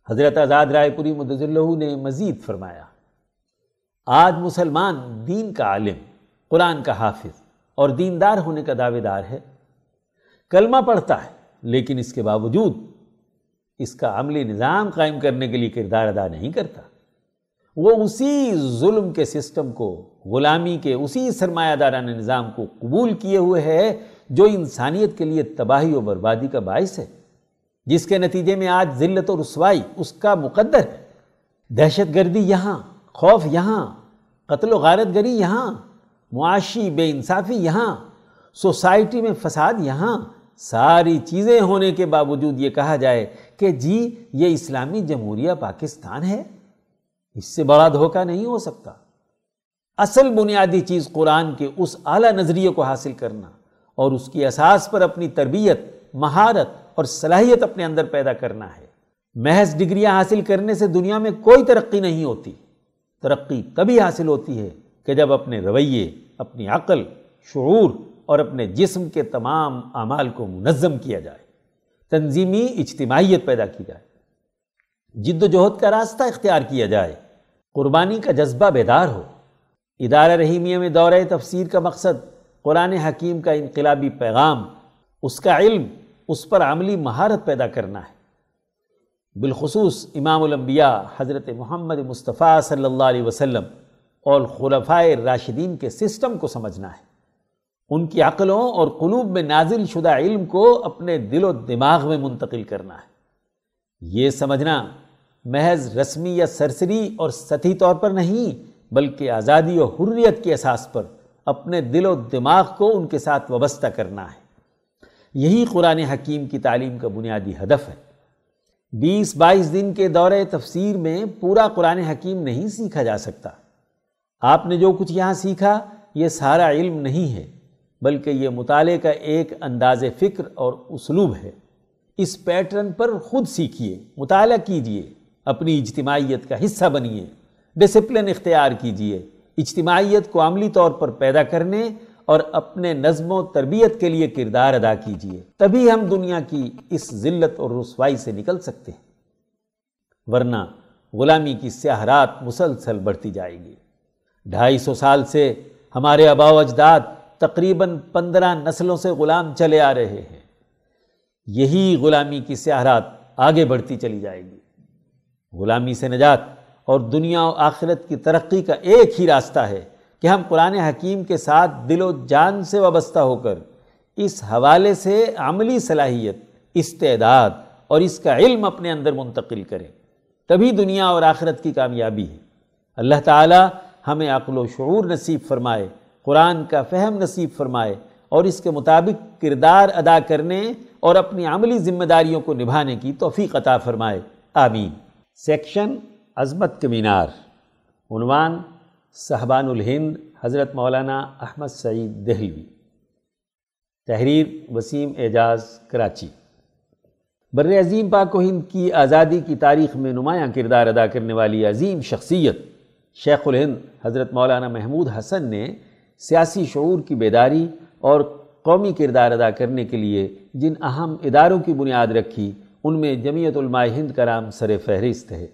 حضرت آزاد رائے پوری مدض اللہ نے مزید فرمایا، آج مسلمان دین کا عالم، قرآن کا حافظ اور دیندار ہونے کا دعوے دار ہے۔ کلمہ پڑھتا ہے لیکن اس کے باوجود اس کا عملی نظام قائم کرنے کے لیے کردار ادا نہیں کرتا۔ وہ اسی ظلم کے سسٹم کو، غلامی کے اسی سرمایہ دارانہ نظام کو قبول کیے ہوئے ہے، جو انسانیت کے لیے تباہی و بربادی کا باعث ہے۔ جس کے نتیجے میں آج ذلت و رسوائی اس کا مقدر ہے۔ دہشت گردی یہاں، خوف یہاں، قتل و غارت گری یہاں، معاشی بے انصافی یہاں، سوسائٹی میں فساد یہاں، ساری چیزیں ہونے کے باوجود یہ کہا جائے کہ جی یہ اسلامی جمہوریہ پاکستان ہے، اس سے بڑا دھوکہ نہیں ہو سکتا۔ اصل بنیادی چیز قرآن کے اس اعلیٰ نظریے کو حاصل کرنا اور اس کی اساس پر اپنی تربیت، مہارت اور صلاحیت اپنے اندر پیدا کرنا ہے۔ محض ڈگریاں حاصل کرنے سے دنیا میں کوئی ترقی نہیں ہوتی۔ ترقی تبھی حاصل ہوتی ہے کہ جب اپنے رویے، اپنی عقل، شعور اور اپنے جسم کے تمام اعمال کو منظم کیا جائے۔ تنظیمی اجتماعیت پیدا کی جائے۔ جد و جہد کا راستہ اختیار کیا جائے، قربانی کا جذبہ بیدار ہو۔ ادارہ رحیمیہ میں دورہ تفسیر کا مقصد قرآن حکیم کا انقلابی پیغام، اس کا علم، اس پر عملی مہارت پیدا کرنا ہے۔ بالخصوص امام الانبیاء حضرت محمد مصطفیٰ صلی اللہ علیہ وسلم اور خلفائے راشدین کے سسٹم کو سمجھنا ہے۔ ان کی عقلوں اور قلوب میں نازل شدہ علم کو اپنے دل و دماغ میں منتقل کرنا ہے۔ یہ سمجھنا محض رسمی یا سرسری اور سطحی طور پر نہیں، بلکہ آزادی و حریت کے اساس پر اپنے دل و دماغ کو ان کے ساتھ وابستہ کرنا ہے۔ یہی قرآن حکیم کی تعلیم کا بنیادی ہدف ہے۔ بیس بائیس دن کے دورے تفسیر میں پورا قرآن حکیم نہیں سیکھا جا سکتا۔ آپ نے جو کچھ یہاں سیکھا، یہ سارا علم نہیں ہے۔ بلکہ یہ مطالعے کا ایک انداز فکر اور اسلوب ہے۔ اس پیٹرن پر خود سیکھیے، مطالعہ کیجیے، اپنی اجتماعیت کا حصہ بنیے ڈسپلن اختیار کیجیے، اجتماعیت کو عملی طور پر پیدا کرنے اور اپنے نظم و تربیت کے لیے کردار ادا کیجیے۔ تبھی ہم دنیا کی اس ذلت اور رسوائی سے نکل سکتے ہیں۔ ورنہ غلامی کی سیاحرات مسلسل بڑھتی جائے گی۔ ڈھائی سو سال سے ہمارے آبا و اجداد تقریباً پندرہ نسلوں سے غلام چلے آ رہے ہیں۔ یہی غلامی کی سیاحرات آگے بڑھتی چلی جائے گی۔ غلامی سے نجات اور دنیا و آخرت کی ترقی کا ایک ہی راستہ ہے کہ ہم قرآن حکیم کے ساتھ دل و جان سے وابستہ ہو کر اس حوالے سے عملی صلاحیت، استعداد اور اس کا علم اپنے اندر منتقل کریں۔ تبھی دنیا اور آخرت کی کامیابی ہے۔ اللہ تعالی ہمیں عقل و شعور نصیب فرمائے۔ قرآن کا فہم نصیب فرمائے اور اس کے مطابق کردار ادا کرنے اور اپنی عملی ذمہ داریوں کو نبھانے کی توفیق عطا فرمائے۔ آمین۔ سیکشن عظمت کے مینار۔ عنوان صحبان الہند، حضرت مولانا احمد سعید دہلوی۔ تحریر وسیم اعجاز کراچی۔ بر عظیم پاک و ہند کی آزادی کی تاریخ میں نمایاں کردار ادا کرنے والی عظیم شخصیت شیخ الہند حضرت مولانا محمود حسن نے سیاسی شعور کی بیداری اور قومی کردار ادا کرنے کے لیے جن اہم اداروں کی بنیاد رکھی، ان میں جمعیت علماء ہند کا نام سر فہرست ہے۔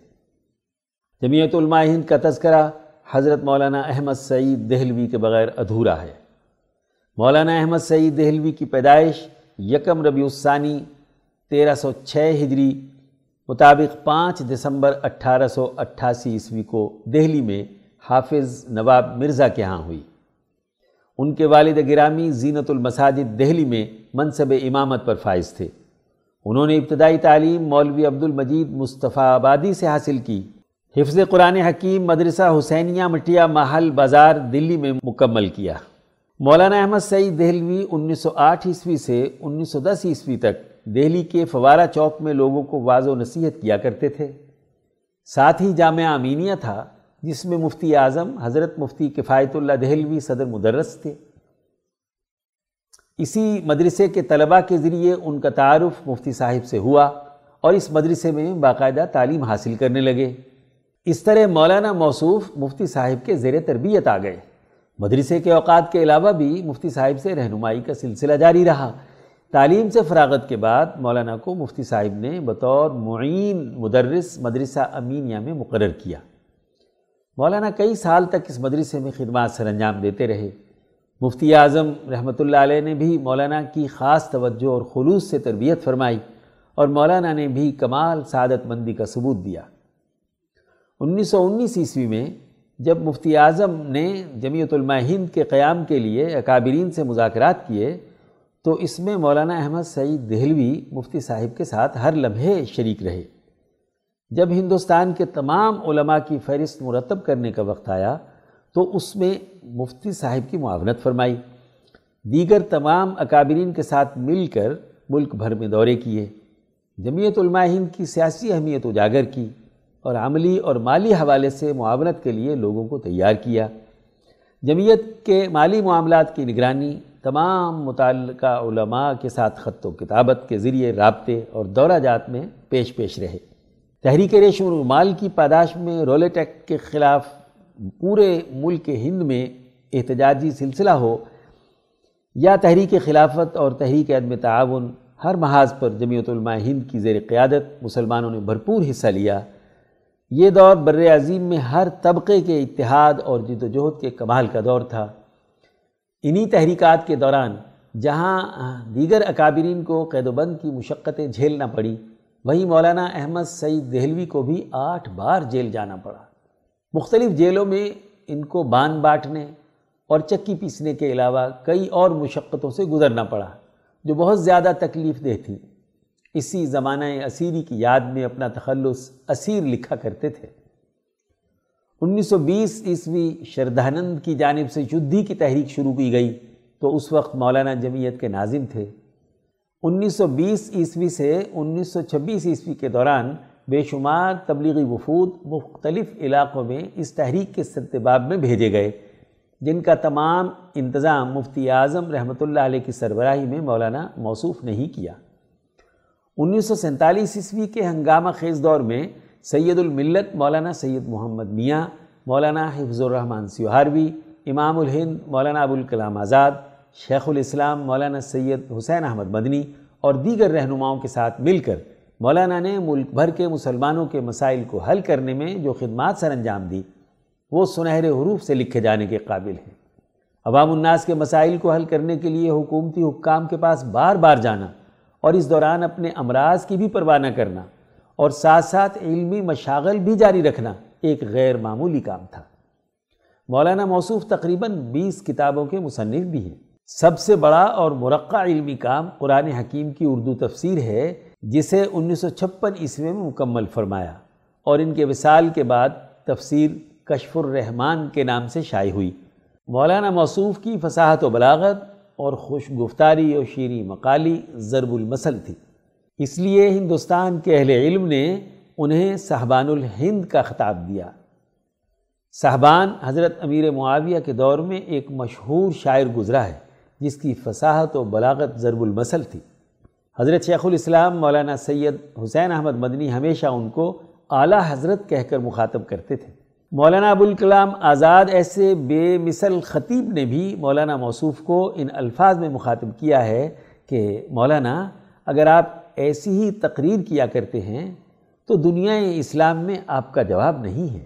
جمعیت علماء ہند کا تذکرہ حضرت مولانا احمد سعید دہلوی کے بغیر ادھورا ہے۔ مولانا احمد سعید دہلوی کی پیدائش یکم ربیع الثانی تیرہ سو چھ ہجری مطابق پانچ دسمبر اٹھارہ سو اٹھاسی عیسوی کو دہلی میں حافظ نواب مرزا کے ہاں ہوئی۔ ان کے والد گرامی زینت المساجد دہلی میں منصب امامت پر فائز تھے۔ انہوں نے ابتدائی تعلیم مولوی عبد المجید مصطفیٰ آبادی سے حاصل کی۔ حفظ قرآن حکیم مدرسہ حسینیہ مٹیا محل بازار دلی میں مکمل کیا۔ مولانا احمد سعید دہلوی انیس سو آٹھ عیسوی سے انیس سو دس عیسوی تک دہلی کے فوارہ چوک میں لوگوں کو واض و نصیحت کیا کرتے تھے۔ ساتھ ہی جامعہ امینیہ تھا۔ جس میں مفتی اعظم، حضرت مفتی کفایت اللہ دہلوی صدر مدرس تھے۔ اسی مدرسے کے طلباء کے ذریعے ان کا تعارف مفتی صاحب سے ہوا اور اس مدرسے میں باقاعدہ تعلیم حاصل کرنے لگے۔ اس طرح مولانا موصوف مفتی صاحب کے زیر تربیت آ گئے۔ مدرسے کے اوقات کے علاوہ بھی مفتی صاحب سے رہنمائی کا سلسلہ جاری رہا۔ تعلیم سے فراغت کے بعد مولانا کو مفتی صاحب نے بطور معین مدرس مدرسہ امینیہ میں مقرر کیا۔ مولانا کئی سال تک اس مدرسے میں خدمات سر انجام دیتے رہے۔ مفتی اعظم رحمۃ اللہ علیہ نے بھی مولانا کی خاص توجہ اور خلوص سے تربیت فرمائی اور مولانا نے بھی کمال سعادت مندی کا ثبوت دیا۔ انیس سو انیس عیسوی میں جب مفتی اعظم نے جمعیت علماء ہند کے قیام کے لیے اکابرین سے مذاکرات کیے تو اس میں مولانا احمد سعید دہلوی مفتی صاحب کے ساتھ ہر لمحے شریک رہے۔ جب ہندوستان کے تمام علماء کی فہرست مرتب کرنے کا وقت آیا تو اس میں مفتی صاحب کی معاونت فرمائی۔ دیگر تمام اکابرین کے ساتھ مل کر ملک بھر میں دورے کیے۔ جمعیت علماء ہند کی سیاسی اہمیت اجاگر کی اور عملی اور مالی حوالے سے معاونت کے لیے لوگوں کو تیار کیا۔ جمعیت کے مالی معاملات کی نگرانی، تمام متعلقہ علماء کے ساتھ خط و کتابت کے ذریعے رابطے اور دورہ جات میں پیش پیش رہے۔ تحریک ریشم و کی پاداش میں رولٹ ایکٹ کے خلاف پورے ملک ہند میں احتجاجی سلسلہ ہو، یا تحریک خلافت اور تحریک عدم تعاون ہر محاذ پر جمعیت علماء ہند کی زیر قیادت مسلمانوں نے بھرپور حصہ لیا۔ یہ دور بر عظیم میں ہر طبقے کے اتحاد اور جد و جہد کے کمال کا دور تھا۔ انہی تحریکات کے دوران جہاں دیگر اکابرین کو قید و بند کی مشقتیں جھیلنا پڑی وہیں مولانا احمد سعید دہلوی کو بھی آٹھ بار جیل جانا پڑا۔ مختلف جیلوں میں ان کو بان باٹنے اور چکی پیسنے کے علاوہ کئی اور مشقتوں سے گزرنا پڑا، جو بہت زیادہ تکلیف دہ تھیں۔ اسی زمانہ اسیری کی یاد میں اپنا تخلص اسیر لکھا کرتے تھے۔ انیس سو بیس عیسوی شردھانند کی جانب سے یدھی کی تحریک شروع کی گئی تو اس وقت مولانا جمعیت کے ناظم تھے۔ انیس سو بیس عیسوی سے انیس سو چھبیس عیسوی کے دوران بے شمار تبلیغی وفود مختلف علاقوں میں اس تحریک کے ستباب میں بھیجے گئے، جن کا تمام انتظام مفتی اعظم رحمۃ اللہ علیہ کی سربراہی میں مولانا موصوف نہیں کیا۔ انیس سو سینتالیس عیسوی کے ہنگامہ خیز دور میں سید الملت مولانا سید محمد میاں، مولانا حفظ الرحمن سیوہاروی، امام الہند مولانا ابوالکلام آزاد شیخ الاسلام مولانا سید حسین احمد مدنی اور دیگر رہنماؤں کے ساتھ مل کر مولانا نے ملک بھر کے مسلمانوں کے مسائل کو حل کرنے میں جو خدمات سر انجام دی، وہ سنہرے حروف سے لکھے جانے کے قابل ہیں۔ عوام الناس کے مسائل کو حل کرنے کے لیے حکومتی حکام کے پاس بار بار جانا اور اس دوران اپنے امراض کی بھی پرواہ نہ کرنا اور ساتھ ساتھ علمی مشاغل بھی جاری رکھنا ایک غیر معمولی کام تھا۔ مولانا موصوف تقریباً بیس کتابوں کے مصنف بھی ہیں۔ سب سے بڑا اور مرقع علمی کام قرآن حکیم کی اردو تفسیر ہے، جسے انیس سو چھپن عیسوی میں مکمل فرمایا اور ان کے وصال کے بعد تفسیر کشف الرحمان کے نام سے شائع ہوئی۔ مولانا موصوف کی فصاحت و بلاغت اور خوش گفتاری اور شیریں مقالی ضرب المثل تھی۔ اس لیے ہندوستان کے اہل علم نے انہیں صحبان الہند کا خطاب دیا۔ صحبان حضرت امیر معاویہ کے دور میں ایک مشہور شاعر گزرا ہے۔ جس کی فصاحت و بلاغت ضرب المثل تھی۔ حضرت شیخ الاسلام مولانا سید حسین احمد مدنی ہمیشہ ان کو اعلیٰ حضرت کہہ کر مخاطب کرتے تھے۔ مولانا ابوالکلام آزاد ایسے بے مثل خطیب نے بھی مولانا موصوف کو ان الفاظ میں مخاطب کیا ہے کہ مولانا، اگر آپ ایسی ہی تقریر کیا کرتے ہیں تو دنیا اسلام میں آپ کا جواب نہیں ہے۔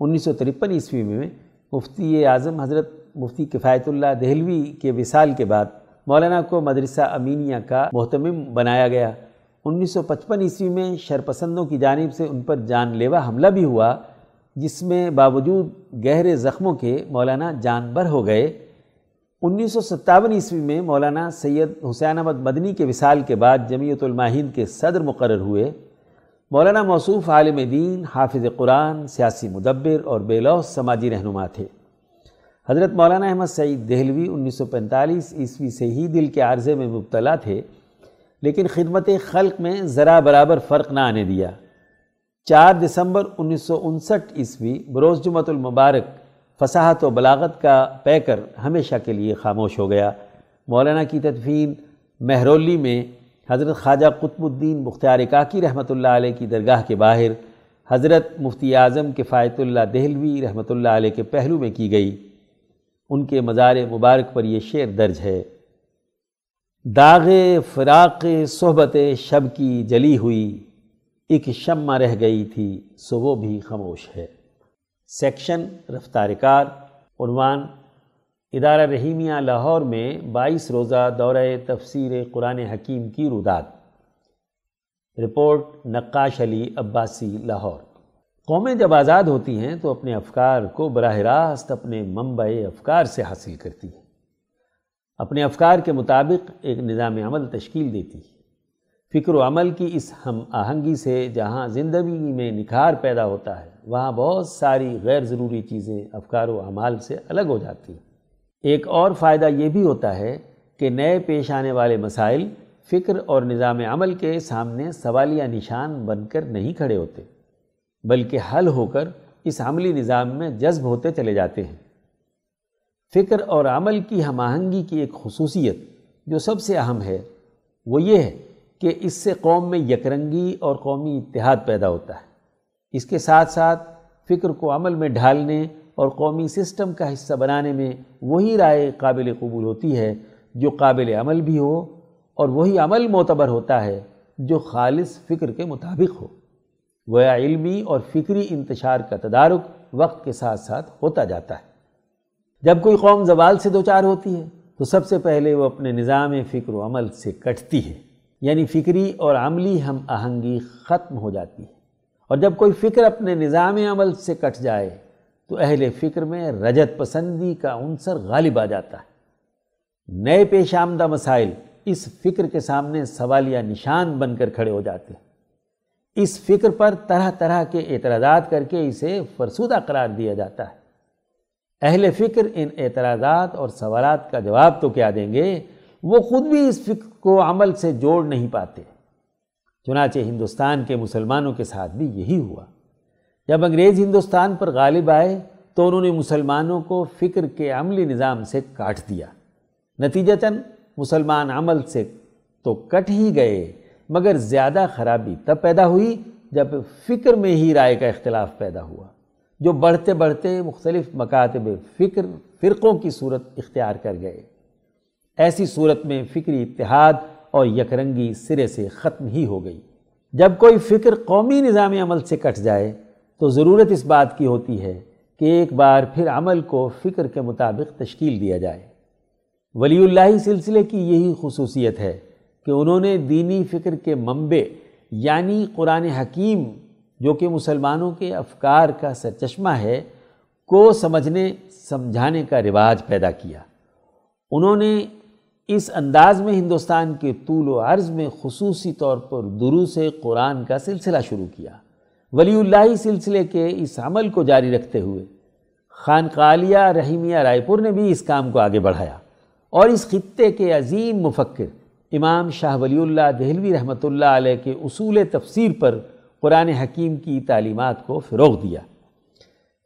انیس سو ترپن عیسوی میں مفتی اعظم حضرت مفتی کفایت اللہ دہلوی کے وصال کے بعد مولانا کو مدرسہ امینیہ کا محتمم بنایا گیا۔ انیس سو پچپن عیسوی میں شرپسندوں کی جانب سے ان پر جان لیوا حملہ بھی ہوا، جس میں باوجود گہرے زخموں کے مولانا جان بر ہو گئے۔ انیس سو ستاون عیسوی میں مولانا سید حسین احمد مدنی کے وصال کے بعد جمعیت الماہین کے صدر مقرر ہوئے۔ مولانا موصوف عالم دین، حافظ قرآن، سیاسی مدبر اور بے لوس سماجی رہنما تھے۔ حضرت مولانا احمد سعید دہلوی انیس سو پینتالیس عیسوی سے ہی دل کے عارضے میں مبتلا تھے، لیکن خدمت خلق میں ذرا برابر فرق نہ آنے دیا۔ چار دسمبر انیس سو انسٹھ عیسوی بروز جمعت المبارک فصاحت و بلاغت کا پیکر ہمیشہ کے لیے خاموش ہو گیا۔ مولانا کی تدفین مہرولی میں حضرت خواجہ قطب الدین مختار کاکی رحمۃ اللہ علیہ کی درگاہ کے باہر حضرت مفتی اعظم کفایت اللہ دہلوی رحمۃ اللہ علیہ کے پہلو میں کی گئی۔ ان کے مزار مبارک پر یہ شعر درج ہے۔ داغ فراق صحبت شب کی جلی ہوئی، ایک شمع رہ گئی تھی، سو وہ بھی خاموش ہے۔ سیکشن، رفتار کار، عنوان، ادارہ رحیمیہ لاہور میں بائیس روزہ دورہ تفسیر قرآن حکیم کی روداد۔ رپورٹ، نقاش علی عباسی، لاہور۔ قومیں جب آزاد ہوتی ہیں تو اپنے افکار کو براہ راست اپنے منبع افکار سے حاصل کرتی ہیں۔ اپنے افکار کے مطابق ایک نظام عمل تشکیل دیتی ہے فکر و عمل کی اس ہم آہنگی سے جہاں زندگی میں نکھار پیدا ہوتا ہے، وہاں بہت ساری غیر ضروری چیزیں افکار و اعمال سے الگ ہو جاتی ہیں۔ ایک اور فائدہ یہ بھی ہوتا ہے کہ نئے پیش آنے والے مسائل فکر اور نظام عمل کے سامنے سوالیہ نشان بن کر نہیں کھڑے ہوتے۔ بلکہ حل ہو کر اس عملی نظام میں جذب ہوتے چلے جاتے ہیں۔ فکر اور عمل کی ہم آہنگی کی ایک خصوصیت جو سب سے اہم ہے، وہ یہ ہے کہ اس سے قوم میں یکرنگی اور قومی اتحاد پیدا ہوتا ہے۔ اس کے ساتھ ساتھ فکر کو عمل میں ڈھالنے اور قومی سسٹم کا حصہ بنانے میں وہی رائے قابل قبول ہوتی ہے جو قابل عمل بھی ہو اور وہی عمل معتبر ہوتا ہے جو خالص فکر کے مطابق ہو۔ گویا علمی اور فکری انتشار کا تدارک وقت کے ساتھ ساتھ ہوتا جاتا ہے۔ جب کوئی قوم زوال سے دوچار ہوتی ہے، تو سب سے پہلے وہ اپنے نظام فکر و عمل سے کٹتی ہے۔ یعنی فکری اور عملی ہم آہنگی ختم ہو جاتی ہے۔ اور جب کوئی فکر اپنے نظام عمل سے کٹ جائے، تو اہل فکر میں رجت پسندی کا عنصر غالب آ جاتا ہے۔ نئے پیش آمدہ مسائل اس فکر کے سامنے سوالیہ نشان بن کر کھڑے ہو جاتے ہیں۔ اس فکر پر طرح طرح کے اعتراضات کر کے اسے فرسودہ قرار دیا جاتا ہے۔ اہل فکر ان اعتراضات اور سوالات کا جواب تو کیا دیں گے؟ وہ خود بھی اس فکر کو عمل سے جوڑ نہیں پاتے۔ چنانچہ ہندوستان کے مسلمانوں کے ساتھ بھی یہی ہوا۔ جب انگریز ہندوستان پر غالب آئے تو انہوں نے مسلمانوں کو فکر کے عملی نظام سے کاٹ دیا۔ نتیجتاً مسلمان عمل سے تو کٹ ہی گئے۔ مگر زیادہ خرابی تب پیدا ہوئی جب فکر میں ہی رائے کا اختلاف پیدا ہوا، جو بڑھتے بڑھتے مختلف مکاتب فکر فرقوں کی صورت اختیار کر گئے۔ ایسی صورت میں فکری اتحاد اور یکرنگی سرے سے ختم ہی ہو گئی۔ جب کوئی فکر قومی نظام عمل سے کٹ جائے تو ضرورت اس بات کی ہوتی ہے کہ ایک بار پھر عمل کو فکر کے مطابق تشکیل دیا جائے۔ ولی اللہ سلسلے کی یہی خصوصیت ہے کہ انہوں نے دینی فکر کے منبع یعنی قرآن حکیم جو کہ مسلمانوں کے افکار کا سرچشمہ ہے، کو سمجھنے، سمجھانے کا رواج پیدا کیا۔ انہوں نے اس انداز میں ہندوستان کے طول و عرض میں خصوصی طور پر دروس قرآن کا سلسلہ شروع کیا۔ ولی اللہ سلسلے کے اس عمل کو جاری رکھتے ہوئے خان قالیہ رحیمیہ رائے پور نے بھی اس کام کو آگے بڑھایا اور اس خطے کے عظیم مفکر امام شاہ ولی اللہ دہلوی رحمۃ اللہ علیہ کے اصول تفسیر پر قرآن حکیم کی تعلیمات کو فروغ دیا۔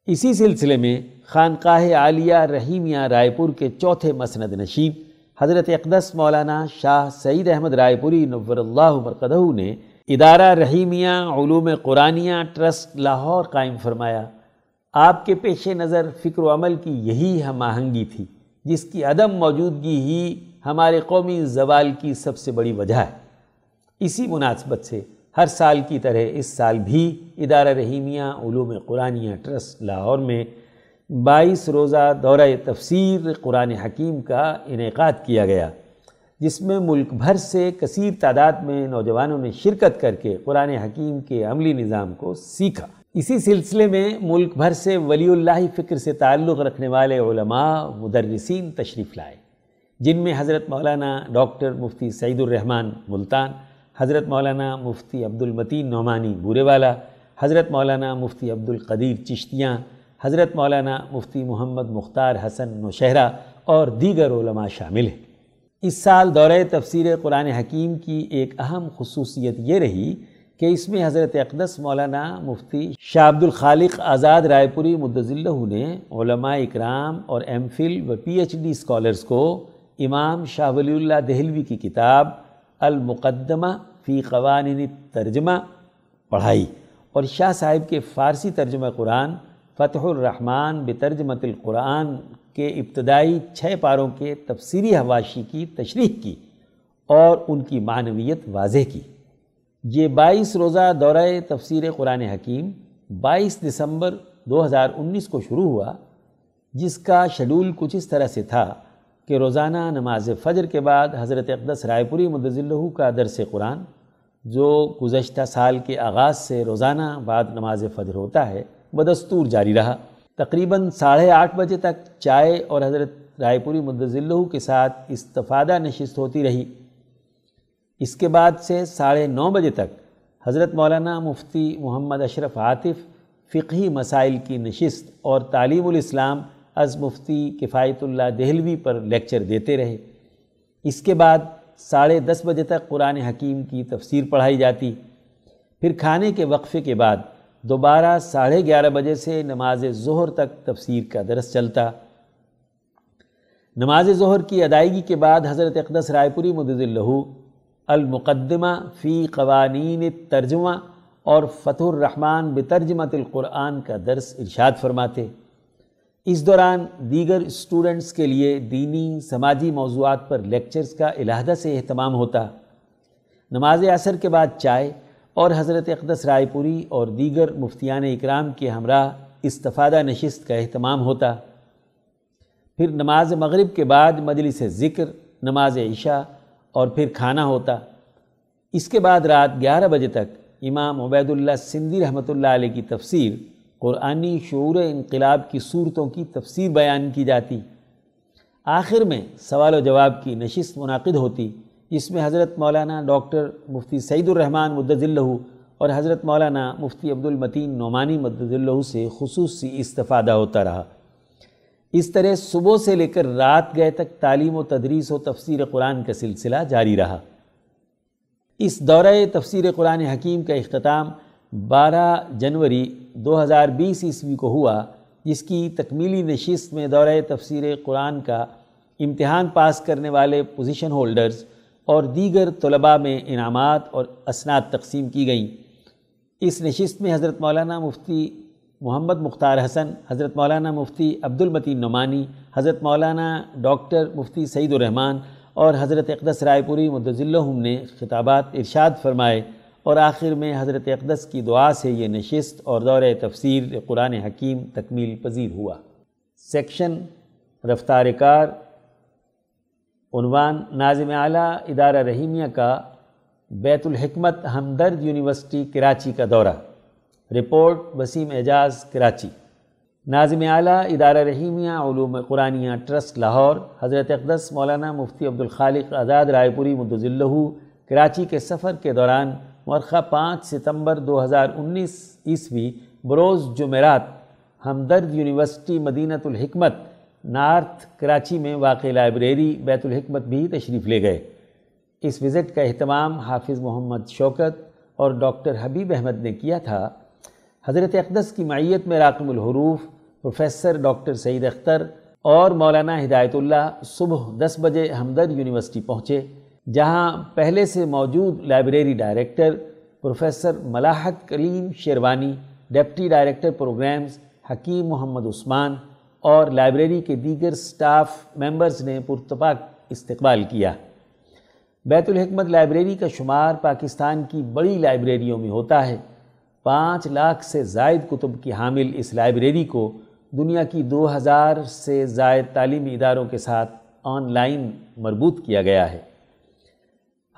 اسی سلسلے میں خانقاہ عالیہ رحیمیہ رائے پور کے چوتھے مسند نشیب، حضرت اقدس مولانا شاہ سعید احمد رائے پوری نور اللہ مرقدہ نے ادارہ رحیمیہ علوم قرآنیہ ٹرسٹ لاہور قائم فرمایا۔ آپ کے پیش نظر فکر و عمل کی یہی ہم آہنگی تھی، جس کی عدم موجودگی ہی ہمارے قومی زوال کی سب سے بڑی وجہ ہے۔ اسی مناسبت سے ہر سال کی طرح اس سال بھی ادارہ رحیمیہ، علوم قرآنیہ، ٹرسٹ، لاہور میں بائیس روزہ دورہ تفسیر قرآن حکیم کا انعقاد کیا گیا، جس میں ملک بھر سے کثیر تعداد میں نوجوانوں نے شرکت کر کے قرآن حکیم کے عملی نظام کو سیکھا۔ اسی سلسلے میں ملک بھر سے ولی اللہ فکر سے تعلق رکھنے والے علماء، مدرسین تشریف لائے۔ جن میں حضرت مولانا ڈاکٹر مفتی سعید الرحمن ملتان، حضرت مولانا مفتی عبد المتین نعمانی بورے والا حضرت مولانا مفتی عبد القدیر چشتیاں، حضرت مولانا مفتی محمد مختار حسن نوشہرہ اور دیگر علماء شامل ہیں۔ اس سال دورہ تفسیر قرآن حکیم کی ایک اہم خصوصیت یہ رہی کہ اس میں حضرت اقدس مولانا مفتی شاہ عبد الخالق آزاد رائے پوری مدضلہ نے علماء اکرام اور ایم فل و پی ایچ ڈی اسکالرس کو امام شاہ ولی اللہ دہلوی کی کتاب المقدمہ فی قوانین ترجمہ پڑھائی اور شاہ صاحب کے فارسی ترجمہ قرآن فتح الرحمن بترجمت القرآن کے ابتدائی چھ پاروں کے تفسیری حواشی کی تشریح کی اور ان کی معنویت واضح کی۔ یہ بائیس روزہ دورہ تفسیر قرآن حکیم بائیس دسمبر دو ہزار انیس کو شروع ہوا، جس کا شیڈول کچھ اس طرح سے تھا۔ کہ روزانہ نماز فجر کے بعد حضرت اقدس رائے پوری مدضلہ کا درس قرآن، جو گزشتہ سال کے آغاز سے روزانہ بعد نماز فجر ہوتا ہے، بدستور جاری رہا۔ تقریباً ساڑھے آٹھ بجے تک چائے اور حضرت رائے پوری مدضلہ کے ساتھ استفادہ نشست ہوتی رہی۔ اس کے بعد سے ساڑھے نو بجے تک حضرت مولانا مفتی محمد اشرف عاطف فقہی مسائل کی نشست اور تعلیم الاسلام از مفتی کفایت اللہ دہلوی پر لیکچر دیتے رہے۔ اس کے بعد ساڑھے دس بجے تک قرآن حکیم کی تفسیر پڑھائی جاتی۔ پھر کھانے کے وقفے کے بعد دوبارہ ساڑھے گیارہ بجے سے نماز ظہر تک تفسیر کا درس چلتا۔ نماز ظہر کی ادائیگی کے بعد حضرت اقدس رائے پوری مدد اللہ المقدمہ فی قوانین ترجمہ اور فتح الرحمن بترجمت القرآن کا درس ارشاد فرماتے۔ اس دوران دیگر اسٹوڈنٹس کے لیے دینی، سماجی موضوعات پر لیکچرز کا علیحدہ سے اہتمام ہوتا۔ نماز عصر کے بعد چائے اور حضرت اقدس رائے پوری اور دیگر مفتیان اکرام کے ہمراہ استفادہ نشست کا اہتمام ہوتا۔ پھر نماز مغرب کے بعد مجلس ذکر، نماز عشاء اور پھر کھانا ہوتا۔ اس کے بعد رات گیارہ بجے تک امام عبید اللہ سندھی رحمۃ اللہ علیہ کی تفسیر قرآنی شعور انقلاب کی صورتوں کی تفسیر بیان کی جاتی۔ آخر میں سوال و جواب کی نشست منعقد ہوتی، جس میں حضرت مولانا ڈاکٹر مفتی سعید الرحمن مدد اللہ اور حضرت مولانا مفتی عبد المتین نعمانی مدد اللہ سے خصوصی استفادہ ہوتا رہا۔ اس طرح صبح سے لے کر رات گئے تک تعلیم و تدریس و تفسیر قرآن کا سلسلہ جاری رہا۔ اس دورہ تفسیر قرآن حکیم کا اختتام بارہ جنوری دو ہزار بیس عیسوی کو ہوا، جس کی تکمیلی نشست میں دورہ تفسیر قرآن کا امتحان پاس کرنے والے پوزیشن ہولڈرز اور دیگر طلباء میں انعامات اور اسناد تقسیم کی گئیں۔ اس نشست میں حضرت مولانا مفتی محمد مختار حسن، حضرت مولانا مفتی عبد المتین نعمانی، حضرت مولانا ڈاکٹر مفتی سعید الرحمن اور حضرت اقدس رائے پوری مدضلہم نے خطابات ارشاد فرمائے۔ اور آخر میں حضرت اقدس کی دعا سے یہ نشست اور دور تفسیر قرآن حکیم تکمیل پذیر ہوا۔ سیکشن، رفتار کار، عنوان، ناظم اعلیٰ، ادارہ رحیمیہ کا بیت الحکمت ہمدرد یونیورسٹی، کراچی کا دورہ۔ رپورٹ، وسیم اعجاز، کراچی۔ ناظم اعلیٰ، ادارہ رحیمیہ، علوم قرآنیہ ٹرسٹ، لاہور۔ حضرت اقدس، مولانا مفتی عبدالخالق آزاد، رائے پوری مدضلہ کراچی کے سفر کے دوران مرخہ پانچ ستمبر دو ہزار انیس عیسوی بروز جمعرات، ہمدرد یونیورسٹی مدینت الحکمت، نارتھ کراچی میں واقع لائبریری بیت الحکمت بھی تشریف لے گئے۔ اس وزٹ کا اہتمام حافظ محمد شوکت اور ڈاکٹر حبیب احمد نے کیا تھا۔ حضرت اقدس کی معیت میں راقم الحروف، پروفیسر ڈاکٹر سعید اختر اور مولانا ہدایت اللہ صبح دس بجے ہمدرد یونیورسٹی پہنچے۔ جہاں پہلے سے موجود library director professor Malahat Kaleem Sherwani, deputy director programs Hakim Muhammad Usman اور لائبریری کے دیگر سٹاف ممبرز نے پرتپاک استقبال کیا۔ بیت الحکمت لائبریری کا شمار پاکستان کی بڑی لائبریریوں میں ہوتا ہے۔ پانچ لاکھ سے زائد کتب کی حامل اس لائبریری کو دنیا کی دو ہزار سے زائد تعلیمی اداروں کے ساتھ آن لائن مربوط کیا گیا ہے۔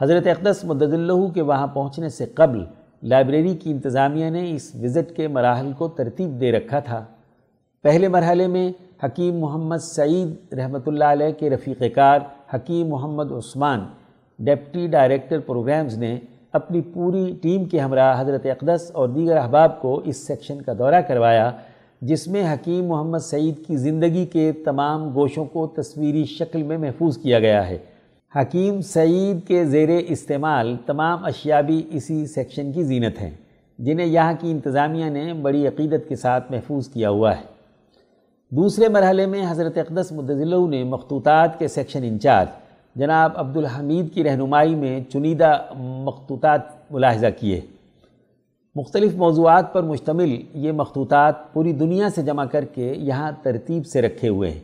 حضرت اقدس مدد اللہ کے وہاں پہنچنے سے قبل لائبریری کی انتظامیہ نے اس وزٹ کے مراحل کو ترتیب دے رکھا تھا۔ پہلے مرحلے میں حکیم محمد سعید رحمۃ اللہ علیہ کے رفیق کار Hakim Muhammad Usman, deputy director programs نے اپنی پوری ٹیم کے ہمراہ حضرت اقدس اور دیگر احباب کو اس سیکشن کا دورہ کروایا، جس میں حکیم محمد سعید کی زندگی کے تمام گوشوں کو تصویری شکل میں محفوظ کیا گیا ہے۔ حکیم سعید کے زیر استعمال تمام اشیاء بھی اسی سیکشن کی زینت ہیں، جنہیں یہاں کی انتظامیہ نے بڑی عقیدت کے ساتھ محفوظ کیا ہوا ہے۔ دوسرے مرحلے میں حضرت اقدس مدضلہ نے مخطوطات کے سیکشن انچارج جناب عبد الحمید کی رہنمائی میں چنیدہ مخطوطات ملاحظہ کیے۔ مختلف موضوعات پر مشتمل یہ مخطوطات پوری دنیا سے جمع کر کے یہاں ترتیب سے رکھے ہوئے ہیں۔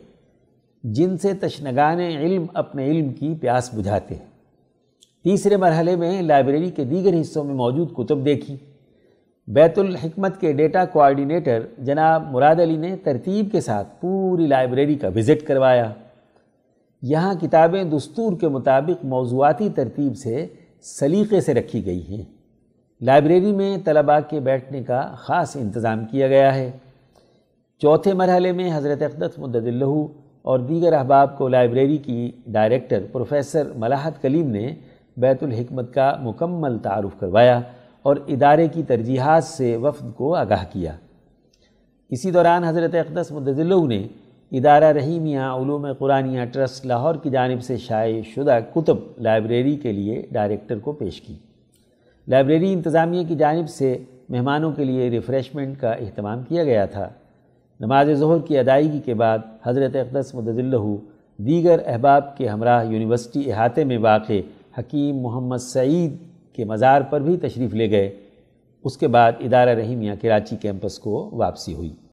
جن سے تشنگان علم اپنے علم کی پیاس بجھاتے ہیں۔ تیسرے مرحلے میں لائبریری کے دیگر حصوں میں موجود کتب دیکھی۔ بیت الحکمت کے ڈیٹا کوآرڈینیٹر جناب مراد علی نے ترتیب کے ساتھ پوری لائبریری کا وزٹ کروایا۔ یہاں کتابیں دستور کے مطابق موضوعاتی ترتیب سے سلیقے سے رکھی گئی ہیں۔ لائبریری میں طلباء کے بیٹھنے کا خاص انتظام کیا گیا ہے۔ چوتھے مرحلے میں حضرت اقدس مدد اللہ اور دیگر احباب کو لائبریری کی ڈائریکٹر پروفیسر ملاحت کلیم نے بیت الحکمت کا مکمل تعارف کروایا اور ادارے کی ترجیحات سے وفد کو آگاہ کیا۔ اسی دوران حضرت اقدس مدضلہ نے ادارہ رحیمیہ علوم قرآنیہ ٹرسٹ لاہور کی جانب سے شائع شدہ کتب لائبریری کے لیے ڈائریکٹر کو پیش کی۔ لائبریری انتظامیہ کی جانب سے مہمانوں کے لیے ریفریشمنٹ کا اہتمام کیا گیا تھا۔ نماز ظہر کی ادائیگی کے بعد حضرت اقدس مدضلہ دیگر احباب کے ہمراہ یونیورسٹی احاطے میں واقع حکیم محمد سعید کے مزار پر بھی تشریف لے گئے۔ اس کے بعد ادارہ رحیمیہ کراچی کیمپس کو واپسی ہوئی۔